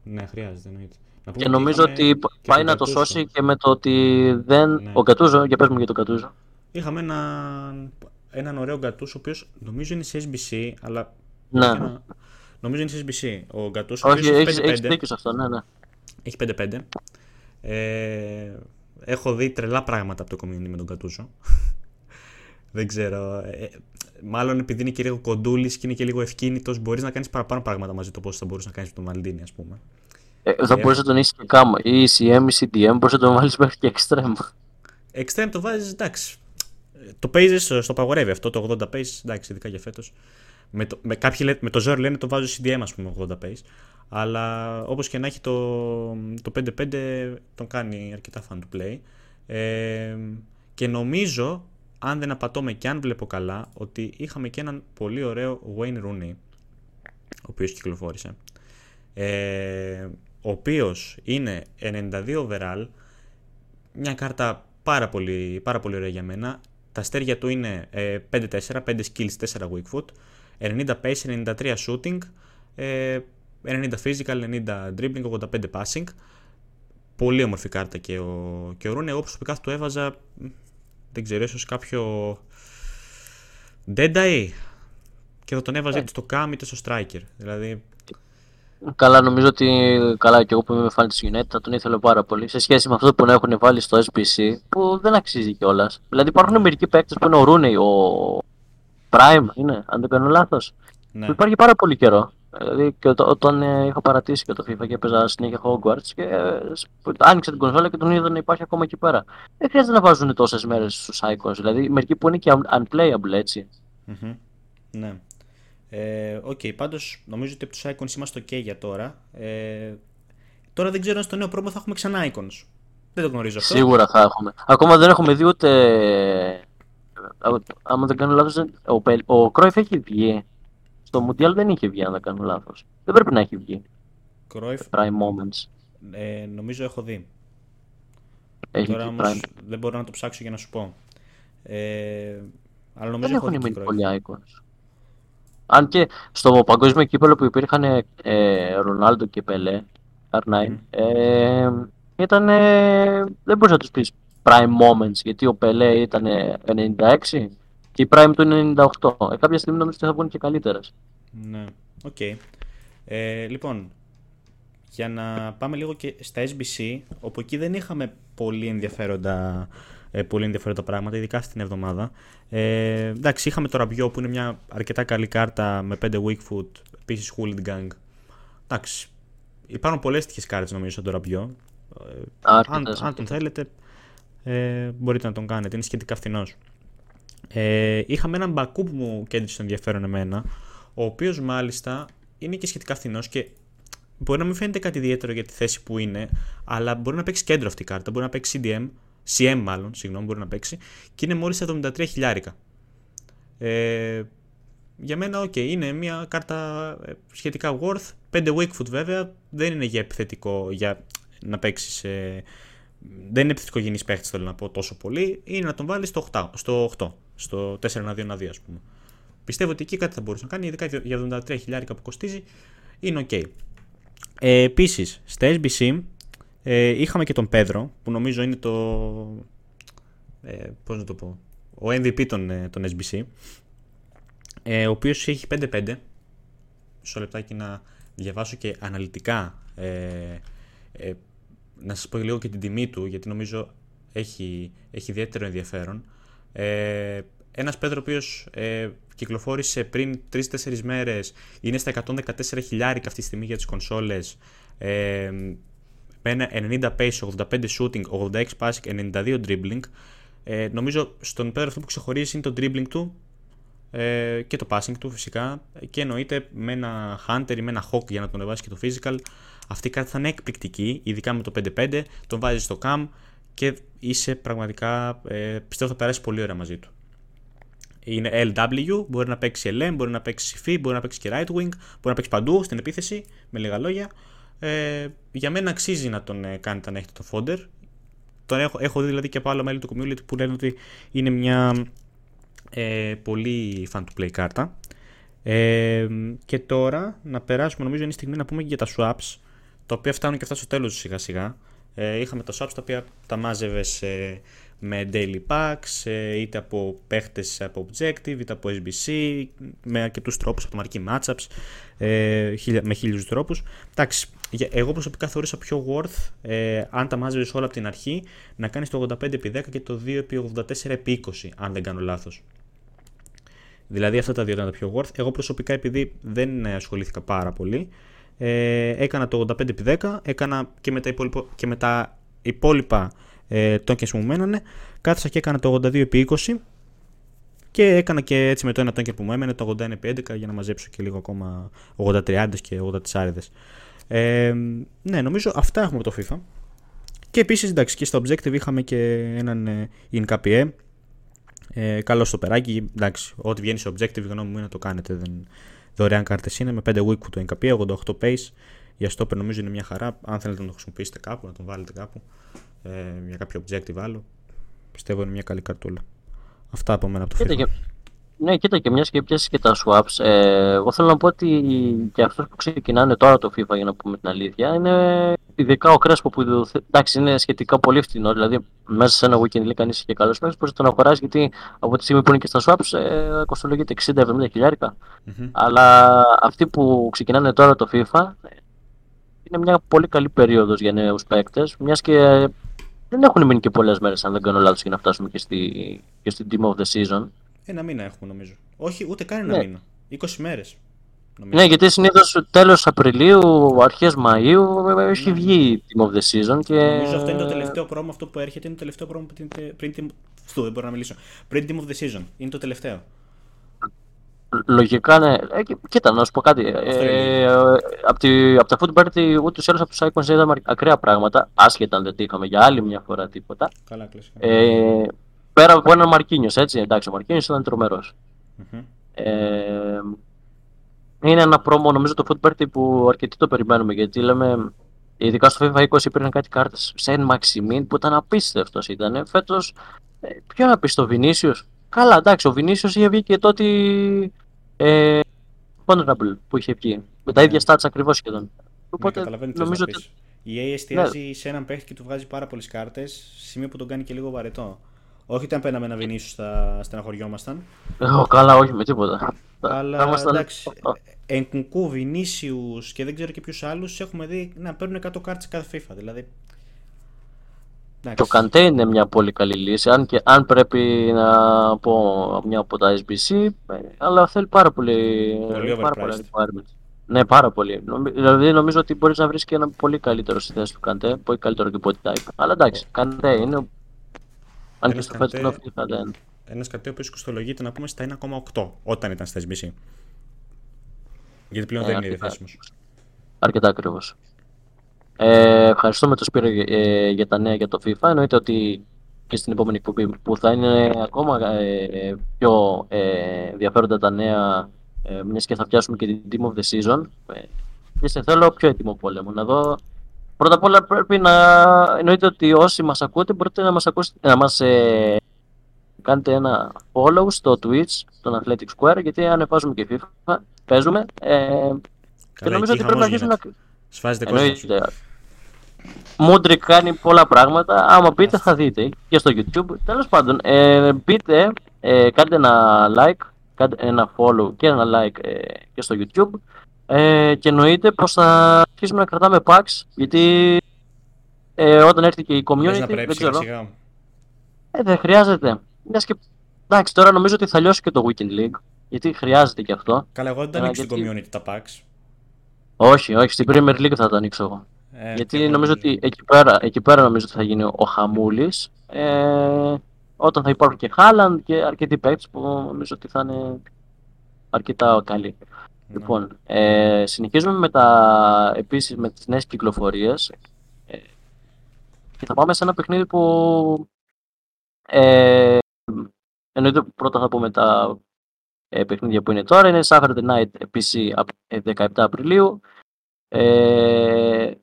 Ναι, χρειάζεται εννοείται. Και νομίζω ότι πάει να το σώσει και με το ότι δεν. Ναι. Ο Κατούζο, για πες μου για τον Κατούζο. Είχαμε ένα, έναν ωραίο Γκατούσο, ο οποίος νομίζω είναι σε SBC, αλλά. Ναι. Νομίζω είναι σε SBC. Ο Γκατούσο. Όχι, έχει δίκιο σε αυτό, ναι, ναι. Έχει 5-5. Ε, έχω δει τρελά πράγματα από το community με τον Κατούσο. δεν ξέρω. Ε, μάλλον επειδή είναι και λίγο κοντούλης και είναι και λίγο ευκίνητος, μπορείς να κάνεις παραπάνω πράγματα μαζί του όπω θα μπορούσες να κάνεις με τον Μαλντίνη, ας πούμε. Ε, θα ε, μπορούσε να τον είσαι και κάμα. Ή CM ή CDM, μπορείς να τον βάλεις μέχρι και extreme. Extreme το βάζεις, εντάξει. Το παίζει, στο παγορεύει αυτό, το 80 pace, εντάξει, ειδικά για φέτος. Με το, με, κάποιοι με το Zero λένε το βάζω CDM, ας πούμε, 80 pace. Αλλά όπως και να έχει το, το 5-5 τον κάνει αρκετά fun to play. Ε, και νομίζω, αν δεν απατώμε και αν βλέπω καλά, ότι είχαμε και έναν πολύ ωραίο Wayne Rooney, ο οποίος κυκλοφόρησε. Ε, ο οποίος είναι 92 overall, μια κάρτα πάρα πολύ, πάρα πολύ ωραία για μένα. Τα αστέρια του είναι 5-4, 5 skills, 4 weak foot, 90 pace, 93 shooting, ε, 90 physical, 90 dribbling, 85 passing. Πολύ όμορφη κάρτα και ο, και ο Ρούνε. Εγώ προσωπικά του έβαζα, δεν ξέρω, ίσως κάποιο Dead και θα τον έβαζα είτε στο Cam είτε στο Striker. Δηλαδή... Καλά, νομίζω ότι καλά και εγώ που είμαι fan της United θα τον ήθελα πάρα πολύ σε σχέση με αυτό που έχουν βάλει στο SBC που δεν αξίζει κιόλας. Δηλαδή υπάρχουν μερικοί παίκτες που είναι ο Ρούνεϊ, ο Prime είναι, αν δεν κάνω λάθος. Ναι. Που υπάρχει πάρα πολύ καιρό. Δηλαδή και όταν ε, είχα παρατήσει και το FIFA και έπαιζα συνέχεια Hogwarts και ε, άνοιξα την κονσόλα και τον είδα να υπάρχει ακόμα εκεί πέρα. Δεν χρειάζεται να βάζουν τόσες μέρες στους icons. Δηλαδή μερικοί που είναι και unplayable έτσι. Mm-hmm. Ναι. Ε, OK, okay, πάντως νομίζω ότι από τους icons είμαστε ok για τώρα. Ε, τώρα δεν ξέρω αν στο νέο promo θα έχουμε ξανά icons. Δεν το γνωρίζω αυτό. Σίγουρα θα έχουμε. Ακόμα δεν έχουμε δει ούτε. Άμα δεν κάνω λάθος, ο, ο Κρόιφ έχει βγει. Στο Μουντιάλ δεν είχε βγει, αν δεν κάνω λάθος. Δεν πρέπει να έχει βγει. Κρόιφ. Prime Moments. Ε, νομίζω έχω δει. Έχει Τώρα βγει όμως Prime. δεν μπορώ να το ψάξω για να σου πω. Ε, αλλά νομίζω Δεν έχω έχουν δει μείνει και Cruyff. πολλοί icons. Αν και στο παγκόσμιο κύπελο που υπήρχαν ε, Ρονάλντο και Πελέ, R9, Μμμ. ε, ήταν, δεν μπορείς να τους πεις prime moments, γιατί ο Πελέ ήταν 96 και η prime του είναι 98. Ε, κάποια στιγμή νομίζω ότι θα βγουν και καλύτερες. Ναι, οκ. Ε, λοιπόν, για να πάμε λίγο και στα SBC, όπου εκεί δεν είχαμε πολύ ενδιαφέροντα, ε, πολύ ενδιαφέροντα πράγματα, ειδικά αυτή την εβδομάδα. Ε, εντάξει, είχαμε το Ραμπιό που είναι μια αρκετά καλή κάρτα με 5 weak foot, επίσης Hooligan Gang. Εντάξει, υπάρχουν πολλές τέτοιες κάρτες νομίζω στον Ραμπιό. Ε, αν, Αρκετές, αν τον θέλετε, ε, μπορείτε να τον κάνετε, είναι σχετικά φθηνός. Ε, είχαμε έναν μπακού που μου κέντρισε το ενδιαφέρον εμένα, ο οποίος μάλιστα είναι και σχετικά φθηνός και μπορεί να μην φαίνεται κάτι ιδιαίτερο για τη θέση που είναι, αλλά μπορεί να παίξει κέντρο αυτή η κάρτα. Μπορεί να παίξει CDM, CM μάλλον, συγγνώμη, μπορεί να παίξει και είναι μόλις 73 χιλιάρικα. Ε, για μένα, οκ, είναι μια κάρτα ε, σχετικά worth. 5 weak foot βέβαια, δεν είναι για επιθετικό, για να παίξεις. Ε, δεν είναι επιθετικογενής παίχτης, θέλω να πω τόσο πολύ. Είναι να τον βάλεις στο 8, στο 8, στο 4-1-2-1-2, ας πούμε. Πιστεύω ότι εκεί κάτι θα μπορούσε να κάνει, ειδικά για 73 χιλιάρικα που κοστίζει, είναι ok. Ε, Επίσης, στα SBC ε, είχαμε και τον Πέδρο, που νομίζω είναι το. Ε, πώς να το πω. Ο MVP των, ε, των SBC. Ε, ο οποίος έχει 5-5. Μισό λεπτάκι να διαβάσω και αναλυτικά. Ε, ε, να σας πω λίγο και την τιμή του, γιατί νομίζω έχει, έχει ιδιαίτερο ενδιαφέρον. Ε, ένας Πέδρο ο οποίος ε, κυκλοφόρησε πριν 3-4 μέρες, είναι στα 114 χιλιάρικα αυτή τη στιγμή για τις κονσόλες, ε, με ένα 90 pace, 85 shooting, 86 passing, 92 dribbling. Ε, νομίζω στον Πέδρο αυτό που ξεχωρίζει είναι το dribbling του ε, και το passing του φυσικά και εννοείται με ένα hunter ή με ένα hawk για να τον ανεβάσει και το physical αυτή η κάρτα θα είναι εκπληκτική ειδικά με το 5-5 τον βάζεις στο cam και είσαι πραγματικά ε, πιστεύω θα περάσει πολύ ωραία μαζί του είναι LW, μπορεί να παίξει LM, μπορεί να παίξει CFI, μπορεί να παίξει και right wing, μπορεί να παίξει παντού στην επίθεση, με λίγα λόγια. Ε, για μένα αξίζει να τον ε, κάνετε να έχετε το fodder. Τον έχω, έχω δει δηλαδή και από άλλα μέλη του community που λένε ότι είναι μια ε, πολύ fan to play κάρτα. Ε, και τώρα να περάσουμε, νομίζω είναι η στιγμή να πούμε και για τα swaps, τα οποία φτάνουν και αυτά στο τέλος σιγά σιγά. Ε, είχαμε τα swaps τα οποία τα μάζευες ε, με daily packs, ε, είτε από παίχτες από objective, είτε από SBC, με αρκετούς τρόπους, αυτομαρική matchups, ε, χίλια- με χίλιους τρόπους. Εντάξει, για- εγώ προσωπικά θεωρούσα πιο worth, ε, αν τα μάζευες όλα από την αρχή, να κάνεις το 85x10 και το 2x84x20, αν δεν κάνω λάθος. Δηλαδή αυτά τα δύο ήταν τα πιο worth. Εγώ προσωπικά επειδή δεν ασχολήθηκα πάρα πολύ, ε, έκανα το 85x10, έκανα και με τα, υπόλοιπα, και με τα υπόλοιπα ε, tokens που μου μένανε, κάθισα και έκανα το 82x20 και έκανα και έτσι με το ένα token που μου έμενε το 81x11 για να μαζέψω και λίγο ακόμα 83 και 84 ε, ναι, νομίζω αυτά έχουμε από το FIFA. Και επίσης, εντάξει, και στο Objective είχαμε και έναν ε, InKPE. Ε, καλό στο περάκι. Εντάξει, ό,τι βγαίνει στο Objective, η γνώμη μου είναι να το κάνετε. Δεν... Δωρεάν κάρτες είναι με 5 week το NKP, 88 pace. Για stopper νομίζω είναι μια χαρά. Αν θέλετε να το χρησιμοποιήσετε κάπου, να τον βάλετε κάπου ε, για κάποιο objective άλλο, πιστεύω είναι μια καλή καρτούλα. Αυτά από μένα από το Κοίτα FIFA. και, ναι, κοίτα και μιας και πιάσεις και τα swaps. Ε, εγώ θέλω να πω ότι για αυτούς που ξεκινάνε τώρα το FIFA, για να πούμε την αλήθεια, είναι ειδικά ο Κρέσπο που εντάξει, είναι σχετικά πολύ φθηνό. Δηλαδή, μέσα σε ένα weekend λέει κανείς και καλό μέσα, μπορείς να τον αγοράσει γιατί από τη στιγμή που είναι και στα swaps ε, κοστολογείται 60-70 χιλιάρικα. Μμμ. Αλλά αυτοί που ξεκινάνε τώρα το FIFA ε, είναι μια πολύ καλή περίοδος για νέους παίκτες, μιας και δεν έχουν μείνει και πολλές μέρες, αν δεν κάνω λάθος, για να φτάσουμε και, στη, και στην Team of the Season. Ένα μήνα έχουμε νομίζω. Όχι, ούτε καν ένα Ναι. μήνα. 20 μέρες. Νομίζω. Ναι, γιατί συνήθως τέλος Απριλίου, αρχές Μαΐου ε, έχει βγει η Team of the Season και... Νομίζω αυτό είναι το τελευταίο πρόμο αυτό που έρχεται. Είναι το τελευταίο πρόμο πριν, πριν, πριν, Team- Φου, δεν μπορώ να μιλήσω. Πριν Team of the Season. Είναι το τελευταίο. λογικά, ναι. Ε, κοίτα, να σου πω κάτι. Ε, από, τη, από τα Food Party, ούτως ή άλλως από τους Icons είδαμε ακραία πράγματα. Άσχετα αν δεν είχαμε για άλλη μια φορά τίποτα. Καλά, ε, πέρα από έναν Μαρκίνιος, έτσι. Εντάξει, ο Μαρκίνιος ήταν τρομερός. Mm-hmm. Ε, είναι ένα πρόμο, νομίζω, το Food Party που αρκετοί το περιμένουμε γιατί λέμε. Ειδικά στο FIFA 20 υπήρχαν κάτι κάρτες Σεν Maximin που ήταν απίστευτος. Ήταν φέτος. Ε, ποιο να πει στο Vinicius. Καλά, εντάξει, ο Vinicius είχε βγει και τότε. Ε, Honorable που είχε βγει. Με τα ίδια stats ακριβώς σχεδόν. Ναι, Οπότε νομίζω ότι. Η EA εστιάζει ναι. σε έναν παίχτη και του βγάζει πάρα πολλές κάρτες, σημείο που τον κάνει και λίγο βαρετό. Όχι όταν παίρναμε ένα Vinicius θα στεναχωριόμασταν. Εγώ καλά, όχι με τίποτα. Αλλά εντάξει, εν κουκού, Vinicius και δεν ξέρω και ποιους άλλους έχουμε δει να παίρνουν 100 κάρτες κάθε FIFA. Δηλαδή το ο Καντέ είναι μια πολύ καλή λύση, αν, και, αν πρέπει να πω μια από τα SBC, ε, αλλά θέλει πάρα πολύ, πολύ πάρα πολύ Ναι, πάρα πολύ. Δηλαδή νομίζω ότι μπορείς να βρεις και ένα πολύ καλύτερο στη θέση του Καντέ, πολύ καλύτερο και body type. Αλλά εντάξει, Καντέ είναι. Αν και στο φέτο είναι Καντέ. Ένας Καντέ που κοστολογείται να πούμε στα 1,8 όταν ήταν στα SBC. Γιατί πλέον ε, δεν είναι διαθέσιμος. Αρκετά ακριβώς. Ε, ευχαριστούμε τον Σπύρο ε, για τα νέα για το FIFA. Εννοείται ότι και στην επόμενη εκπομπή που θα είναι ακόμα ε, πιο ε, ενδιαφέροντα τα νέα, ε, μιας και θα πιάσουμε και την Team of the Season. Ε, και σε θέλω πιο έτοιμο πόλεμο. Να δω. Πρώτα απ' όλα πρέπει να εννοείται ότι όσοι μας ακούτε μπορείτε να μας, ακούσετε, να μας ε, κάνετε ένα follow στο Twitch, στον Athletic Square, γιατί ανεβάζουμε και FIFA, παίζουμε. Ε, και νομίζω ότι πρέπει να αρχίσουμε να... Σφάζεται κόσμος. Μούντρικ κάνει πολλά πράγματα. Άμα μπείτε θα δείτε και στο YouTube. Τέλος πάντων, ε, μπείτε, ε, κάντε ένα like, κάντε ένα follow και ένα like ε, και στο YouTube. Ε, και εννοείται πως θα αρχίσουμε να κρατάμε packs γιατί ε, όταν έρθει και η community. δεν ξέρω. Ε, δεν χρειάζεται. Και... Εντάξει, τώρα νομίζω ότι θα λιώσει και το Weekend League. Γιατί χρειάζεται και αυτό. Καλά, εγώ δεν τα ανοίξω γιατί... community τα packs. Όχι, όχι, στην Premier League θα τα ανοίξω εγώ. Ε, Γιατί νομίζω ότι εκεί πέρα, εκεί πέρα νομίζω ότι θα γίνει ο χαμούλης. Ε, όταν θα υπάρχουν και Χάλαντ και αρκετοί παίκτες που νομίζω ότι θα είναι αρκετά καλοί. Ναι. Λοιπόν, ε, συνεχίζουμε με, τα, επίσης, με τις νέες κυκλοφορίες ε, και θα πάμε σε ένα παιχνίδι που ε, εννοείται πρώτα θα πούμε τα ε, παιχνίδια που είναι τώρα είναι Saturday Night PC 17 Απριλίου ε,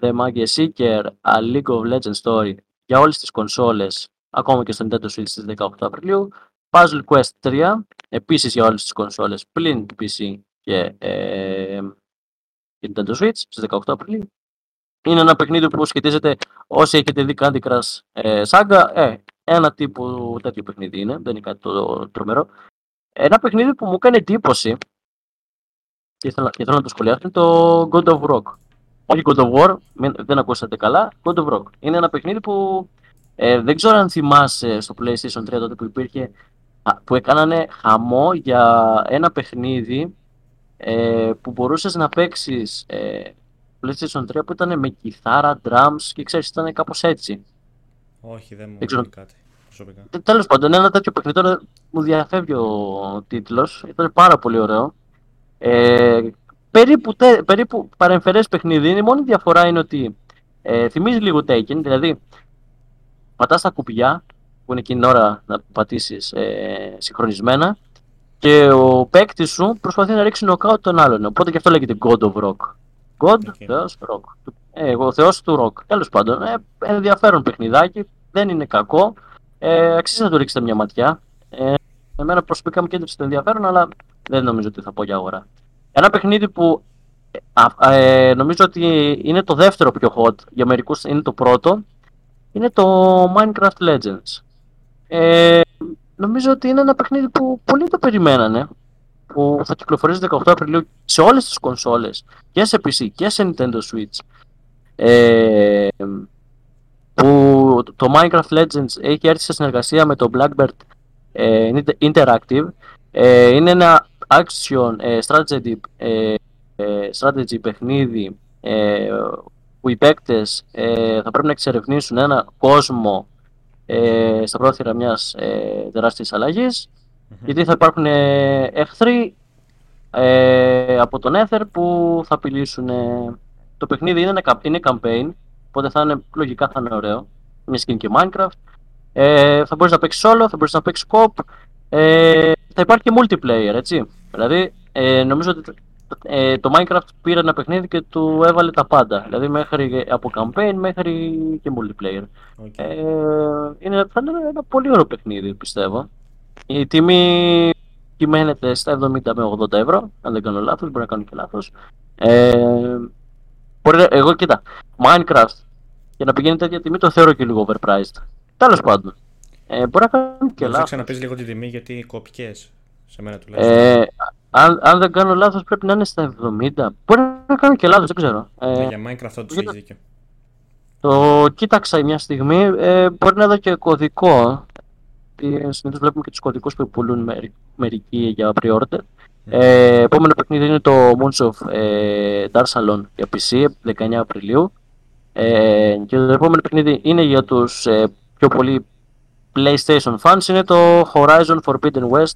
The Magic Seeker, A League of Legends Story για όλες τις κονσόλες, ακόμα και στο Nintendo Switch στις 18 Απριλίου. Puzzle Quest 3, επίσης για όλες τις κονσόλες, πλην PC και, ε, Nintendo Switch στις 18 Απριλίου. Είναι ένα παιχνίδι που σχετίζεται όσοι έχετε δει Candy Crush ε, Saga, ε, ένα τύπο τέτοιο παιχνίδι είναι, δεν είναι κάτι το τρομερό. Ένα παιχνίδι που μου έκανε εντύπωση και ήθελα, και ήθελα να το σχολιάσω είναι το God of Rock. Όχι God of War, δεν ακούσατε καλά, God of Rock. Είναι ένα παιχνίδι που ε, δεν ξέρω αν θυμάσαι στο PlayStation 3 τότε που υπήρχε που έκανανε χαμό για ένα παιχνίδι ε, που μπορούσες να παίξεις ε, PlayStation 3 που ήταν με κιθάρα, drums και ξέρεις ήταν κάπως έτσι. Όχι, δεν μου δεν κάτι προσωπικά. Τέλος πάντων, ένα τέτοιο παιχνίδι τώρα μου διαφεύγει ο τίτλος, ήταν πάρα πολύ ωραίο. Ε, περίπου, τε, περίπου παρεμφερές παιχνίδι είναι. Η μόνη διαφορά είναι ότι ε, θυμίζει λίγο Taken, δηλαδή πατάς τα κουπιά που είναι εκείνη την ώρα να πατήσεις ε, συγχρονισμένα και ο παίκτης σου προσπαθεί να ρίξει νοκάουτ τον άλλον. Οπότε και αυτό λέγεται God of Rock. God, okay. Θεός, Rock. Ε, ο Θεός του Rock. Τέλος πάντων, ε, ενδιαφέρον παιχνιδάκι, δεν είναι κακό. Ε, αξίζει να του ρίξετε μια ματιά. Ε, εμένα προσωπικά μου κέντρισε το ενδιαφέρον, αλλά δεν νομίζω ότι θα πω για αγορά. Ένα παιχνίδι που ε, νομίζω ότι είναι το δεύτερο πιο hot, για μερικούς είναι το πρώτο, είναι το Minecraft Legends. Ε, νομίζω ότι είναι ένα παιχνίδι που πολλοί το περιμένανε, που θα κυκλοφορήσει 18 Απριλίου σε όλες τις κονσόλες, και σε PC και σε Nintendo Switch. Ε, που το Minecraft Legends έχει έρθει σε συνεργασία με το Blackbird ε, Interactive. Ε, είναι ένα action ε, strategy, ε, ε, strategy παιχνίδι που οι παίκτες θα πρέπει να εξερευνήσουν ένα κόσμο στα πρόθυρα μιας τεράστιας αλλαγής Γιατί θα υπάρχουν ε, εχθροί ε, από τον Ether που θα απειλήσουν. Ε, το παιχνίδι είναι, ένα, είναι campaign, οπότε θα είναι, λογικά θα είναι ωραίο. Μια skin και Minecraft. Ε, θα μπορείς να παίξεις solo, θα μπορείς να παίξεις cop. Ε, θα υπάρχει και multiplayer, έτσι. Δηλαδή, ε, νομίζω ότι ε, το Minecraft πήρε ένα παιχνίδι και του έβαλε τα πάντα. Δηλαδή, μέχρι από campaign μέχρι και multiplayer. Okay. Ε, είναι, θα είναι ένα πολύ ωραίο παιχνίδι, πιστεύω. Η τιμή κυμαίνεται στα 70 με 80 ευρώ, αν δεν κάνω λάθος, μπορεί να κάνω και λάθος. Ε, μπορεί, εγώ κοίτα, Minecraft για να πηγαίνει τέτοια τιμή το θεωρώ και λίγο overpriced. Τέλος πάντων. Ε, μπορεί να κάνω και λάθος. Θα ξαναπεί λίγο την τιμή γιατί κόπηκε. Σε μένα τουλάχιστον. Ε, αν, αν δεν κάνω λάθος, πρέπει να είναι στα 70. Μπορεί να κάνω και λάθος, δεν ξέρω. Ε, για Minecraft όντω έχει δίκιο. Το κοίταξα μια στιγμή. Ε, μπορεί να δω και κωδικό. Συνήθως βλέπουμε και τους κωδικούς που πουλούν μερικοί για pre-order. Ε, επόμενο παιχνίδι είναι το Moons of ε, Dar Salon για PC 19 Απριλίου. Ε, και το επόμενο παιχνίδι είναι για τους ε, πιο πολύ PlayStation fans είναι το Horizon Forbidden West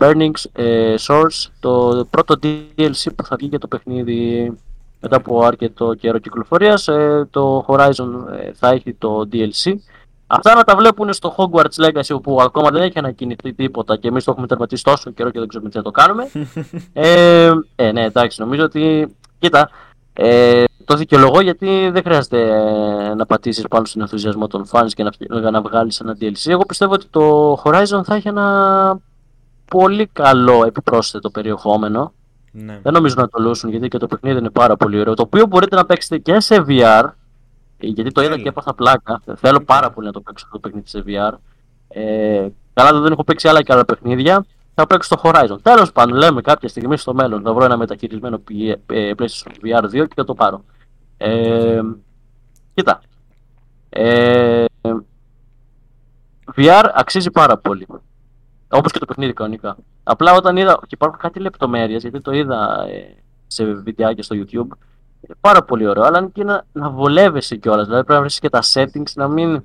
Burning ε, Source το πρώτο DLC που θα βγει για το παιχνίδι μετά από αρκετό καιρό κυκλοφορίας ε, το Horizon ε, θα έχει το DLC Αυτά να τα βλέπουν στο Hogwarts Legacy όπου ακόμα δεν έχει ανακοινηθεί τίποτα και εμείς το έχουμε τερματίσει τόσο καιρό και δεν ξέρουμε τι θα το κάνουμε. ε, ε, ναι, εντάξει, νομίζω ότι. Κοίτα, ε, το δικαιολογώ γιατί δεν χρειάζεται ε, να πατήσεις πάνω στον ενθουσιασμό των fans και να, να βγάλεις ένα DLC. Εγώ πιστεύω ότι το Horizon θα έχει ένα πολύ καλό επιπρόσθετο περιεχόμενο. Ναι. Δεν νομίζω να το λούσουν γιατί και το παιχνίδι είναι πάρα πολύ ωραίο. Το οποίο μπορείτε να παίξετε και σε VR γιατί το είδα και έπαθα πλάκα. Θέλω πάρα πολύ να το παίξω αυτό το παιχνίδι σε VR. Ε, καλά, δεν έχω παίξει άλλα και άλλα παιχνίδια. Θα παίξω στο Horizon. Τέλος πάντων, λέμε κάποια στιγμή στο μέλλον θα βρω ένα μεταχειρισμένο ε, PlayStation VR 2 και θα το πάρω. Ε, κοίτα. Ε, VR αξίζει πάρα πολύ. Όπως και το παιχνίδι κανονικά. Απλά όταν είδα. και υπάρχουν κάτι λεπτομέρειες, γιατί το είδα ε, σε βιντεάκια στο YouTube πάρα πολύ ωραίο, αλλά και να, να βολεύεσαι κιόλας. Δηλαδή πρέπει να βρεις και τα settings να μην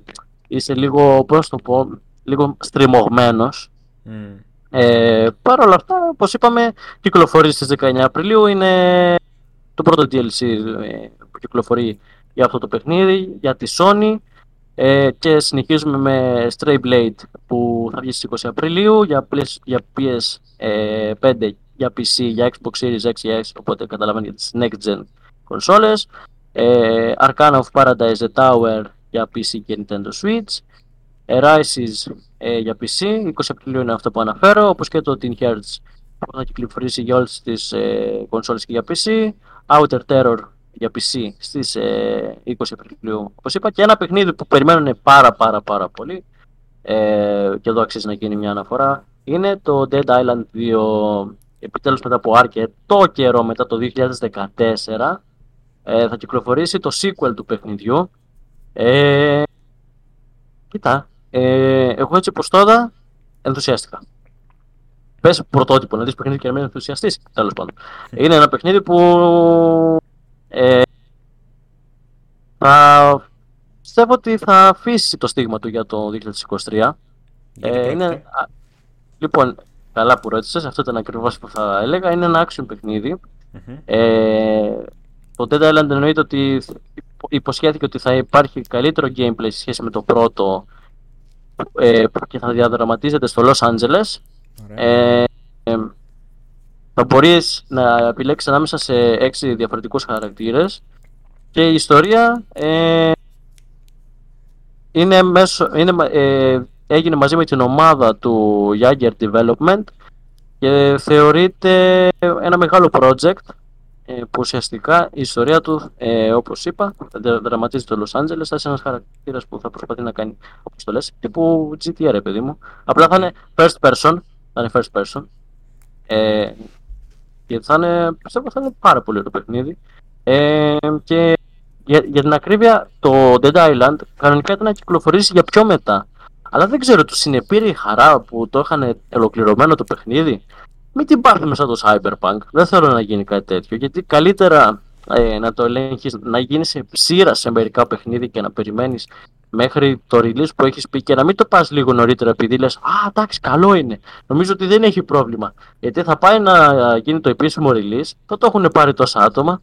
είσαι λίγο, πώς το πω, λίγο στριμωγμένος. Mm. Ε, Παρ' όλα αυτά, όπως είπαμε, κυκλοφορεί στις 19 Απριλίου. Είναι το πρώτο DLC ε, που κυκλοφορεί για αυτό το παιχνίδι, για τη Sony. Ε, και συνεχίζουμε με Stray Blade που θα βγει στις 20 Απριλίου για, για PS5, ες, για PC, για Xbox Series X και X, οπότε καταλαβαίνετε για τις Next Gen κονσόλες, ε, Arcana of Paradise The Tower για PC και Nintendo Switch, ε, Rises ε, για PC, 20 Απριλίου είναι αυτό που αναφέρω, όπως και το Teen Hearts που θα κυκλοφορήσει για όλες τις ε, κονσόλες και για PC, Outer Terror για PC στις ε, 20 Απριλίου, όπως είπα, και ένα παιχνίδι που περιμένουν πάρα πάρα πάρα πολύ ε, και εδώ αξίζει να γίνει μια αναφορά, είναι το Dead Island 2 επιτέλους μετά από αρκετό καιρό μετά το 2014 ε, θα κυκλοφορήσει το sequel του παιχνιδιού. Ε, κοίτα, ε, εγώ έτσι όπως τώρα ενθουσιάστηκα. Πες πρωτότυπο, να δεις παιχνίδι και να μην ενθουσιαστείς, τέλος πάντων. Είναι ένα παιχνίδι που ε, θα πιστεύω ότι θα αφήσει το στίγμα του για το 2023. Ε, είναι, λοιπόν, καλά που ρώτησες, αυτό ήταν ακριβώς που θα έλεγα. Είναι ένα action παιχνιδι Ε, το Dead Island εννοείται ότι υποσχέθηκε ότι θα υπάρχει καλύτερο gameplay σε σχέση με το πρώτο ε, και θα διαδραματίζεται στο Los Angeles. Ε, ε, θα μπορείς να επιλέξεις ανάμεσα σε έξι διαφορετικούς χαρακτήρες και η ιστορία ε, είναι μέσω, είναι, ε, έγινε μαζί με την ομάδα του Jaeger Development και θεωρείται ένα μεγάλο project ε, που ουσιαστικά η ιστορία του, ε, όπως είπα, θα δραματίζεται στο Los Angeles. Θα είναι ένας χαρακτήρας που θα προσπαθεί να κάνει, όπως το λες, τύπου GTA, ρε παιδί μου. Απλά θα είναι first person. Θα είναι first person. Ε, και θα είναι, πιστεύω θα είναι πάρα πολύ ωραίο παιχνίδι. Ε, και για, για την ακρίβεια, το Dead Island κανονικά ήταν να κυκλοφορήσει για πιο μετά. Αλλά δεν ξέρω, τους συνεπήρε η χαρά που το είχαν ολοκληρωμένο το παιχνίδι; Μην την πάρουμε σαν το Cyberpunk. Δεν θέλω να γίνει κάτι τέτοιο. Γιατί καλύτερα ε, να το ελέγχεις, να γίνεις σε ψήρα σε μερικά παιχνίδια και να περιμένεις μέχρι το release που έχεις πει και να μην το πας λίγο νωρίτερα επειδή λες: Α, εντάξει, καλό είναι. Νομίζω ότι δεν έχει πρόβλημα. Γιατί θα πάει να γίνει το επίσημο release, θα το έχουν πάρει τόσα άτομα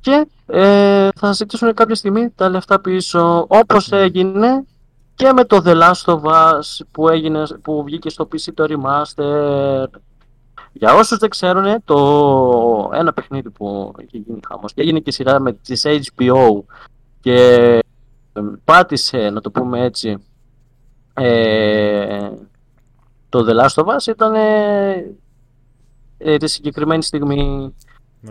και ε, θα ζητήσουν κάποια στιγμή τα λεφτά πίσω. Όπως έγινε και με το The Last of Us που, έγινε, που βγήκε στο PC το Remaster. Για όσους δεν ξέρουν, το ένα παιχνίδι που έχει γίνει χαμός και έγινε και σειρά με τις HBO και πάτησε, να το πούμε έτσι, ε, το The Last of Us ήταν ε, τη συγκεκριμένη στιγμή.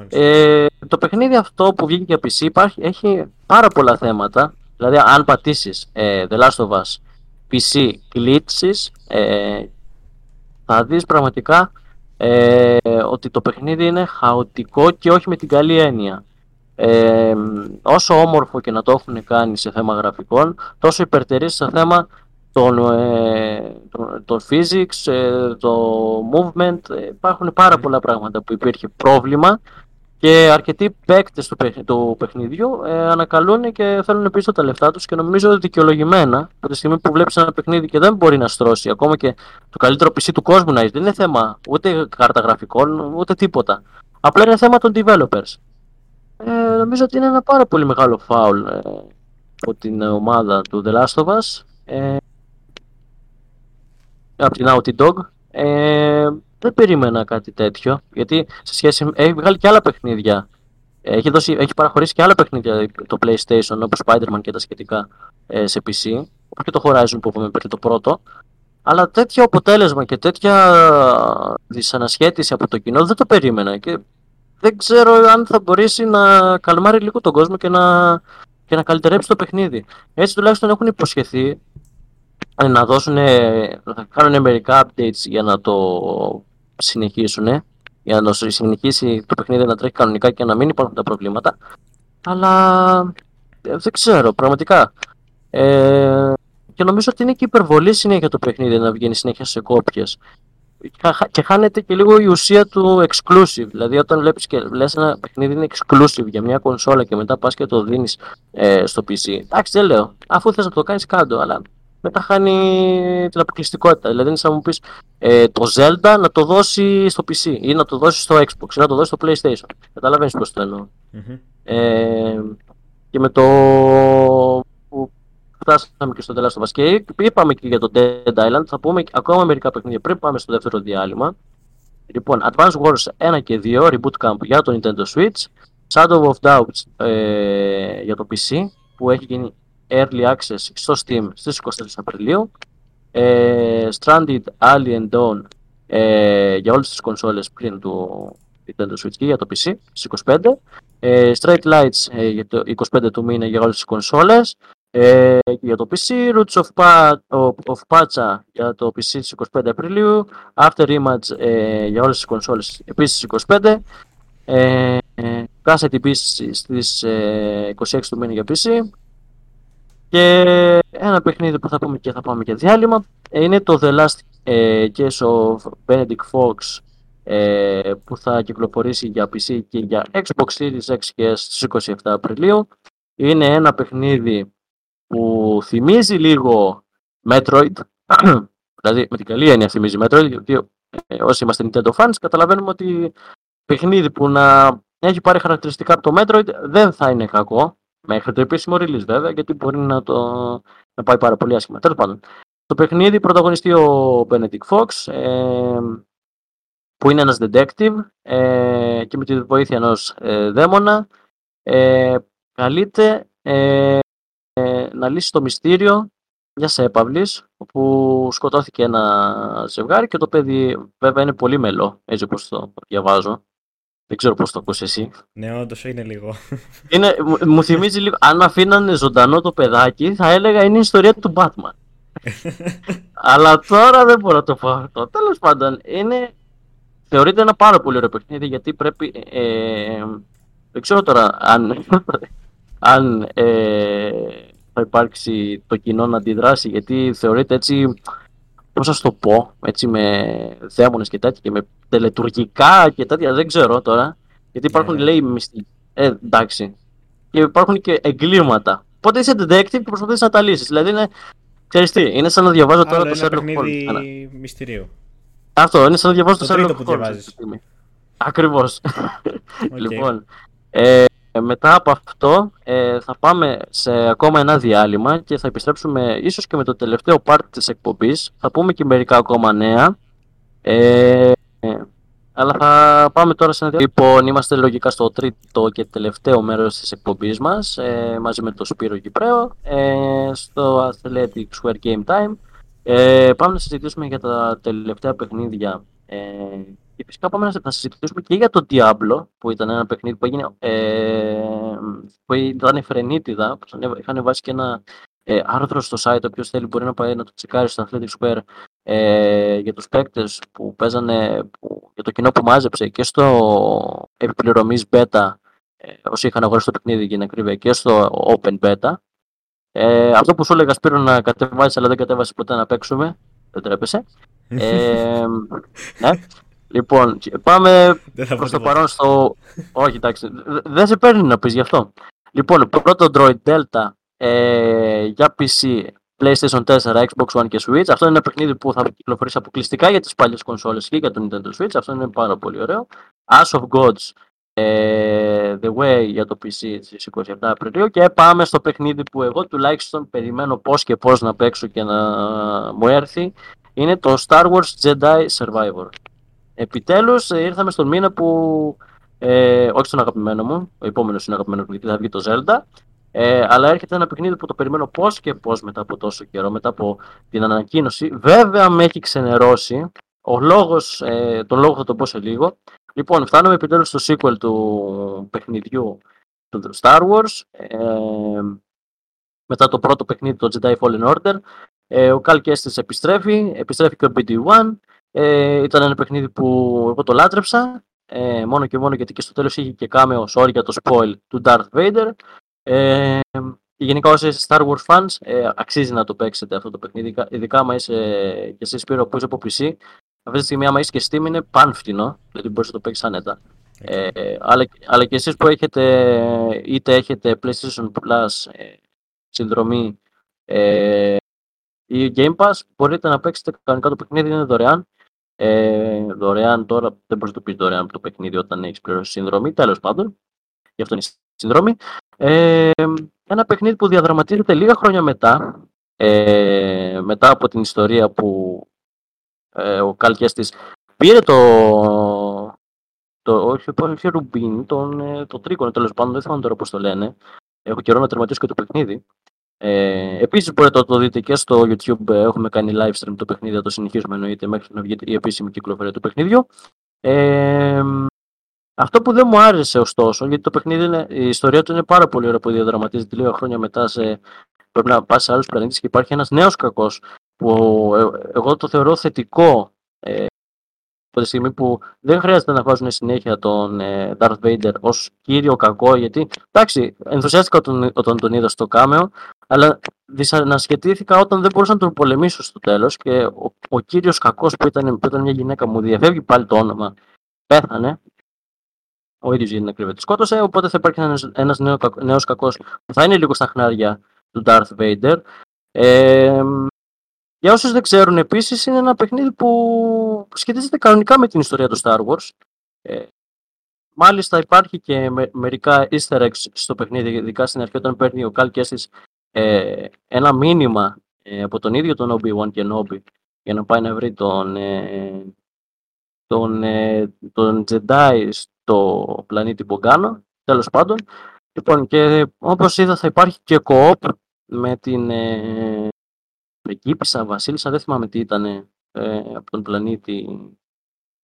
Ε, το παιχνίδι αυτό που βγήκε για PC υπάρχει, έχει πάρα πολλά θέματα. Δηλαδή, αν πατήσεις ε, The Last of Us PC glitches, ε, θα δεις πραγματικά ε, ότι το παιχνίδι είναι χαοτικό και όχι με την καλή έννοια. Ε, όσο όμορφο και να το έχουν κάνει σε θέμα γραφικών, τόσο υπερτερεί σε θέμα των, ε, το, physics, ε, το movement. Ε, υπάρχουν πάρα πολλά πράγματα που υπήρχε πρόβλημα και αρκετοί παίκτες του, του παιχνιδιού ε, ανακαλούν και θέλουν πίσω τα λεφτά τους και νομίζω δικαιολογημένα από τη στιγμή που βλέπεις ένα παιχνίδι και δεν μπορεί να στρώσει ακόμα και το καλύτερο PC του κόσμου να έχει. Δεν είναι θέμα ούτε κάρτα γραφικών ούτε τίποτα. Απλά είναι θέμα των developers. Ε, νομίζω ότι είναι ένα πάρα πολύ μεγάλο φάουλ ε, από την ομάδα του The Last of Us. Ε, από την Naughty Dog. Ε, δεν περίμενα κάτι τέτοιο, γιατί σε σχέση με... έχει βγάλει και άλλα παιχνίδια. Έχει, δώσει, έχει παραχωρήσει και άλλα παιχνίδια το PlayStation, όπως Spider-Man και τα σχετικά ε, σε PC, όπως και το Horizon που είπαμε πριν το πρώτο. Αλλά τέτοιο αποτέλεσμα και τέτοια δυσανασχέτιση από το κοινό δεν το περίμενα και δεν ξέρω αν θα μπορέσει να καλμάρει λίγο τον κόσμο και να, και να καλυτερέψει το παιχνίδι. Έτσι τουλάχιστον έχουν υποσχεθεί να δώσουν, να κάνουν μερικά updates για να το συνεχίσουν, για να συνεχίσει το παιχνίδι να τρέχει κανονικά και να μην υπάρχουν τα προβλήματα. Αλλά ε, δεν ξέρω, πραγματικά. Ε, και νομίζω ότι είναι και υπερβολή συνέχεια το παιχνίδι να βγαίνει συνέχεια σε κόπιες και χάνεται και λίγο η ουσία του exclusive. Δηλαδή, όταν βλέπεις και λες ένα παιχνίδι είναι exclusive για μια κονσόλα και μετά πας και το δίνεις ε, στο PC. Εντάξει, δεν λέω. Αφού θες να το κάνεις, κάτω. Αλλά μετά χάνει την αποκλειστικότητα. Δηλαδή, είναι σαν να μου πεις ε, το Zelda να το δώσει στο PC ή να το δώσει στο Xbox ή να το δώσει στο PlayStation. Καταλαβαίνεις πώς το εννοω Ε, και με το φτάσαμε και στο τέλος του Βασικέ. Είπαμε και για το Dead Island. Θα πούμε ακόμα μερικά παιχνίδια πριν πάμε στο δεύτερο διάλειμμα. Λοιπόν, Advance Wars 1 και 2, Reboot Camp για το Nintendo Switch. Shadow of Doubt ε, για το PC που έχει γίνει Early Access στο Steam στις 24 Απριλίου. Ε, Stranded Alien Dawn ε, για όλες τις κονσόλες πριν του Nintendo Switch και για το PC στις 25. Ε, Straight Lights ε, για το 25 του μήνα για όλες τις κονσόλες. Ε, για το PC, Roots of, Pa, of Pacha για το PC στις 25 Απριλίου, After Image ε, για όλες τις κονσόλες επίσης 25, ε, ε, Cassette επίσης στις 26 του μήνα για PC και ένα παιχνίδι που θα πούμε και θα πάμε και διάλειμμα είναι το The Last ε, Case of Benedict Fox ε, που θα κυκλοφορήσει για PC και για Xbox Series X και στις 27 Απριλίου. Είναι ένα παιχνίδι που θυμίζει λίγο Metroid, δηλαδή με την καλή έννοια θυμίζει Metroid, γιατί ε, όσοι είμαστε Nintendo fans καταλαβαίνουμε ότι παιχνίδι που να έχει πάρει χαρακτηριστικά από το Metroid δεν θα είναι κακό, μέχρι το επίσημο release βέβαια, γιατί μπορεί να, το, να πάει πάρα πολύ άσχημα. Τέλος πάντων, το παιχνίδι πρωταγωνιστεί ο Benedict Fox, ε, που είναι ένας detective ε, και με τη βοήθεια ενός ε, δαίμονα ε, καλείται ε, ε, να λύσει το μυστήριο μιας έπαυλης όπου σκοτώθηκε ένα ζευγάρι και το παιδί βέβαια είναι πολύ μελό, έτσι όπως το διαβάζω. Δεν ξέρω πώς το ακούς εσύ. Ναι, όντως είναι λίγο. Είναι, μου θυμίζει λίγο, αν αφήνανε ζωντανό το παιδάκι θα έλεγα είναι η ιστορία του Batman. Αλλά τώρα δεν μπορώ να το πω αυτό. Τέλος πάντων, είναι, θεωρείται ένα πάρα πολύ ωραίο παιχνίδι γιατί πρέπει, ε, δεν ξέρω τώρα αν αν ε, θα υπάρξει το κοινό να αντιδράσει γιατί θεωρείται έτσι πώς θα το πω έτσι με δαίμονες και τέτοια και με τελετουργικά και τέτοια δεν ξέρω τώρα γιατί υπάρχουν yeah. Ναι. λέει μυστικοί ε, εντάξει και υπάρχουν και εγκλήματα Οπότε είσαι detective και προσπαθείς να τα λύσεις. Δηλαδή είναι. Ξέρεις τι, είναι σαν να διαβάζω τώρα το Sherlock Holmes. Είναι μυστηρίου. Αυτό, είναι σαν να διαβάζω το, το Sherlock Holmes. Ακριβώς. Λοιπόν, ε, μετά από αυτό ε, θα πάμε σε ακόμα ένα διάλειμμα και θα επιστρέψουμε ίσως και με το τελευταίο part της εκπομπής. Θα πούμε και μερικά ακόμα νέα. Ε, αλλά θα πάμε τώρα σε ένα διάλειμμα. Λοιπόν, είμαστε λογικά στο τρίτο και τελευταίο μέρος της εκπομπής μας ε, μαζί με τον Σπύρο Κυπρέο ε, στο Athletic Square Game Time. Ε, πάμε να συζητήσουμε για τα τελευταία παιχνίδια ε, και φυσικά πάμε να συζητήσουμε και για το Diablo, που ήταν ένα παιχνίδι που έγινε. Ε, που ήταν φρενίτιδα. Που είχαν βάσει και ένα ε, άρθρο στο site. Όποιο θέλει μπορεί να πάει να το τσεκάρει στο Athletic Square ε, για τους παίκτες που παίζανε, που, για το κοινό που μάζεψε και στο επιπληρωμής beta. Ε, όσοι είχαν αγοράσει το παιχνίδι για να κρύβει και στο open beta. Ε, αυτό που σου έλεγα Σπύρο να κατεβάσεις, αλλά δεν κατέβασες ποτέ να παίξουμε. Δεν τρέπεσαι. ε, ναι. Λοιπόν, πάμε προς το παρόν στο. Όχι, εντάξει. Δεν σε παίρνει να πεις γι' αυτό. Λοιπόν, πρώτο Android Delta ε, για PC, PlayStation 4, Xbox One και Switch. Αυτό είναι ένα παιχνίδι που θα κυκλοφορήσει αποκλειστικά για τις παλιές κονσόλες και για το Nintendo Switch. Αυτό είναι πάρα πολύ ωραίο. Ash of Gods ε, The Way για το PC στις 27 Απριλίου και πάμε στο παιχνίδι που εγώ τουλάχιστον περιμένω πώς και πώς να παίξω και να μου έρθει είναι το Star Wars Jedi Survivor. Επιτέλους ε, ήρθαμε στον μήνα που, ε, όχι στον αγαπημένο μου, ο επόμενος είναι αγαπημένος μου γιατί θα βγει το Zelda, ε, αλλά έρχεται ένα παιχνίδι που το περιμένω πώς και πώς μετά από τόσο καιρό, μετά από την ανακοίνωση. Βέβαια με έχει ξενερώσει. Ο λόγος, ε, τον λόγο θα το πω σε λίγο. Λοιπόν, φτάνουμε επιτέλους στο sequel του παιχνιδιού του Star Wars. Ε, μετά το πρώτο παιχνίδι, το Jedi Fallen Order. Ε, ο Cal Kestis επιστρέφει, επιστρέφει και ο BD-1. Ε, ήταν ένα παιχνίδι που εγώ το λάτρεψα, ε, μόνο και μόνο γιατί και στο τέλος είχε και κάμεο, sorry για το spoil, του Darth Vader. Ε, γενικά όσοι είστε Star Wars fans, ε, αξίζει να το παίξετε αυτό το παιχνίδι, ειδικά άμα είσαι και εσύ Σπύρο που είσαι από PC. Αυτή τη στιγμή άμα είσαι και Steam είναι πανφτηνό, δηλαδή μπορείς να το παίξεις άνετα. Ε, αλλά, αλλά και εσείς που έχετε είτε έχετε PlayStation Plus ε, συνδρομή ε, ή Game Pass, μπορείτε να παίξετε κανονικά το παιχνίδι, είναι δωρεάν. Ε, δωρεάν τώρα, δεν μπορείς να το πεις δωρεάν το παιχνίδι όταν έχεις πληρώσει συνδρομή, τέλος πάντων. Γι' αυτό είναι συνδρομή. Ε, ένα παιχνίδι που διαδραματίζεται λίγα χρόνια μετά, ε, μετά από την ιστορία που ε, ο Καλκιαστής πήρε το, το όχι, όχι Ρουμπίν, τον, ε, το τρίκονο τέλος πάντων, δεν θυμάμαι τώρα πώς το λένε. Έχω καιρό να τερματίσω και το παιχνίδι. Ε, Επίσης μπορείτε να το δείτε και στο YouTube. Έχουμε κάνει live stream το παιχνίδι, θα το συνεχίσουμε εννοείται μέχρι να βγει η επίσημη κυκλοφορία του παιχνίδιου. Ε, αυτό που δεν μου άρεσε ωστόσο, γιατί το παιχνίδι είναι, η ιστορία του είναι πάρα πολύ ωραία που διαδραματίζεται λίγα χρόνια μετά σε, πρέπει να πας σε άλλους πλανήτες και υπάρχει ένας νέος κακός που ε, εγώ το θεωρώ θετικό ε, από τη στιγμή που δεν χρειάζεται να βάζουν συνέχεια τον ε, Darth Vader ως κύριο κακό γιατί εντάξει ενθουσιάστηκα όταν, όταν τον είδα στο κάμεο αλλά δυσανασχετήθηκα όταν δεν μπορούσα να τον πολεμήσω στο τέλος και ο, ο κύριος κακός που ήταν, που ήταν μια γυναίκα μου διαφεύγει πάλι το όνομα πέθανε. Ο ίδιος για την ακρίβεια τη σκότωσε οπότε θα υπάρχει ένας, ένας νέο, νέος κακός που θα είναι λίγο στα χνάρια του Darth Vader. Ε, για όσους δεν ξέρουν επίσης είναι ένα παιχνίδι που σχετίζεται κανονικά με την ιστορία του Star Wars. Ε, μάλιστα υπάρχει και με, μερικά easter eggs στο παιχνίδι, ειδικά στην αρχή όταν παίρνει ο Cal Kestis ε, ένα μήνυμα ε, από τον ίδιο τον Obi-Wan και Nobi για να πάει να βρει τον, ε, τον, ε, τον Jedi στο πλανήτη Μπογκάνο, τέλος πάντων. Λοιπόν, και όπως είδα θα υπάρχει και co-op με την ε, πριγκίπισσα, βασίλισσα, δεν θυμάμαι τι ήταν ε, από τον πλανήτη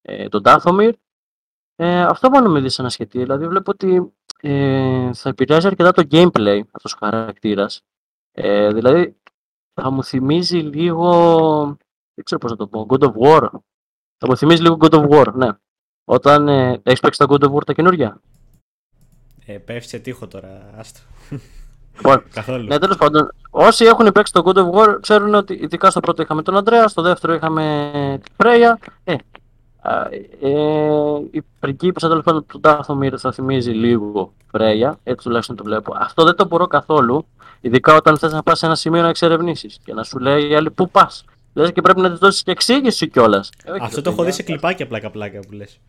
ε, τον Τάθομιρ. Ε, αυτό μόνο με δυσανασχετεί, δηλαδή βλέπω ότι ε, θα επηρεάζει αρκετά το gameplay αυτός ο χαρακτήρας. Ε, δηλαδή θα μου θυμίζει λίγο, δεν ξέρω πώς να το πω, God of War. Θα μου θυμίζει λίγο God of War, ναι. Όταν ε, έχεις παίξει τα God of War τα καινούργια. Ε, πέφτει σε τείχο τώρα, άστο. Λοιπόν, Καθόλου. Ναι, τέλος πάντων, όσοι έχουν παίξει το God of War ξέρουν ότι ειδικά στο πρώτο είχαμε τον Αντρέα, στο δεύτερο είχαμε τη Φρέια. Ε, Ε, η πριγκίπισσα τέλο πάντων του Ντάθομιρ θα θυμίζει λίγο Φρέια, έτσι τουλάχιστον το βλέπω. Αυτό δεν το μπορώ καθόλου, ειδικά όταν θες να πας σε ένα σημείο να εξερευνήσεις και να σου λέει η άλλη πού πας; Λες και πρέπει να της δώσεις και εξήγηση κιόλας. Ε, Αυτό το έχω δει σε κλιπάκια πλάκα-πλάκα που λες.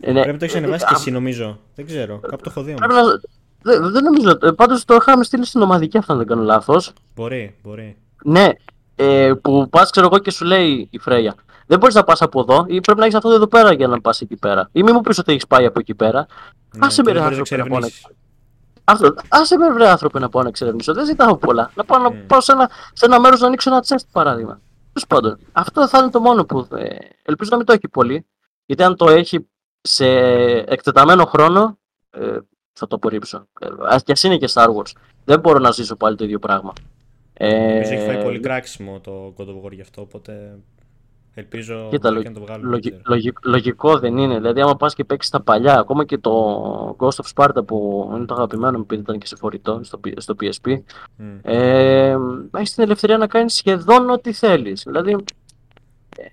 Ε, ναι. Πρέπει να το έχεις ανεβάσει και εσύ νομίζω. Δεν ξέρω. Κάπου το έχω δει όμως. Να... Δεν, δεν νομίζω. Πάντως το είχαμε στείλει στην ομαδική αυτό, αν δεν κάνω λάθος. Μπορεί, μπορεί. Ναι, ε, που πας, ξέρω εγώ, και σου λέει η Φρέια. Δεν μπορείς να πας από εδώ ή πρέπει να έχεις αυτό εδώ πέρα για να πας εκεί πέρα. Ή μην μου πεις ότι έχεις πάει από εκεί πέρα. Ναι, άσε με ρε άνθρωποι να πάω να αυτό, άσε με βρε άνθρωποι να πάω να εξερευνήσω. Δεν ζητάω πολλά. Να πάω, mm. να ναι. πάω σε ένα, σε ένα μέρος να ανοίξω ένα τσέστ παράδειγμα. Τέλος πάντων, αυτό θα είναι το μόνο που. Ε, ελπίζω να μην το έχει πολύ. Γιατί αν το έχει σε εκτεταμένο χρόνο, ε, θα το απορρίψω. Ε, Α και είναι και Star Wars. Δεν μπορώ να ζήσω πάλι το ίδιο πράγμα. Ε, Νομίζω έχει φάει πολύ κράξιμο το God of War γι' αυτό, οπότε ελπίζω Κοίτα, να το βγάλω. Λογι, λογικό δεν είναι. Δηλαδή, άμα πας και παίξεις τα παλιά, ακόμα και το Ghost of Sparta που είναι το αγαπημένο μου, επειδή ήταν και σε φορητό στο, στο PSP, mm. ε, έχεις την ελευθερία να κάνεις σχεδόν ό,τι θέλεις. Δηλαδή, ε,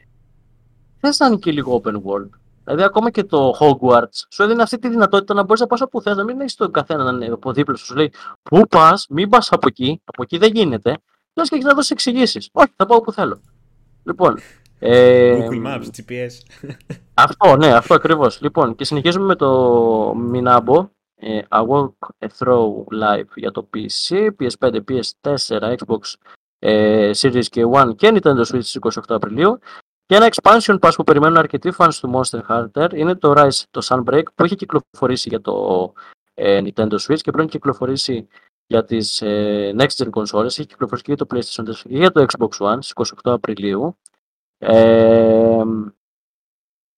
θες να είναι και λίγο open world. Δηλαδή, ακόμα και το Hogwarts σου έδινε αυτή τη δυνατότητα να μπορείς να πας όπου θες, να μην έχεις τον καθένα να είναι από δίπλα σου. Σου λέει Πού πας, μην πας από εκεί, από εκεί δεν γίνεται. Λες και έχεις να δώσεις εξηγήσεις. Όχι, θα πάω όπου θέλω. Λοιπόν. Ε, Google Maps, GPS. Αυτό, ναι, αυτό ακριβώς. Λοιπόν, και συνεχίζουμε με το Minabo. Ε, A Walk a Throw Live για το PC, PS5, PS4, Xbox ε, Series K1 και Nintendo Switch 28 Απριλίου. Και ένα expansion pass που περιμένουν αρκετοί fans του Monster Hunter είναι το Rise, το Sunbreak, που έχει κυκλοφορήσει για το ε, Nintendo Switch και πριν κυκλοφορήσει για τις ε, next gen consoles, έχει κυκλοφορήσει και για το PlayStation 4 και για το Xbox One στις 28 Απριλίου. Ε,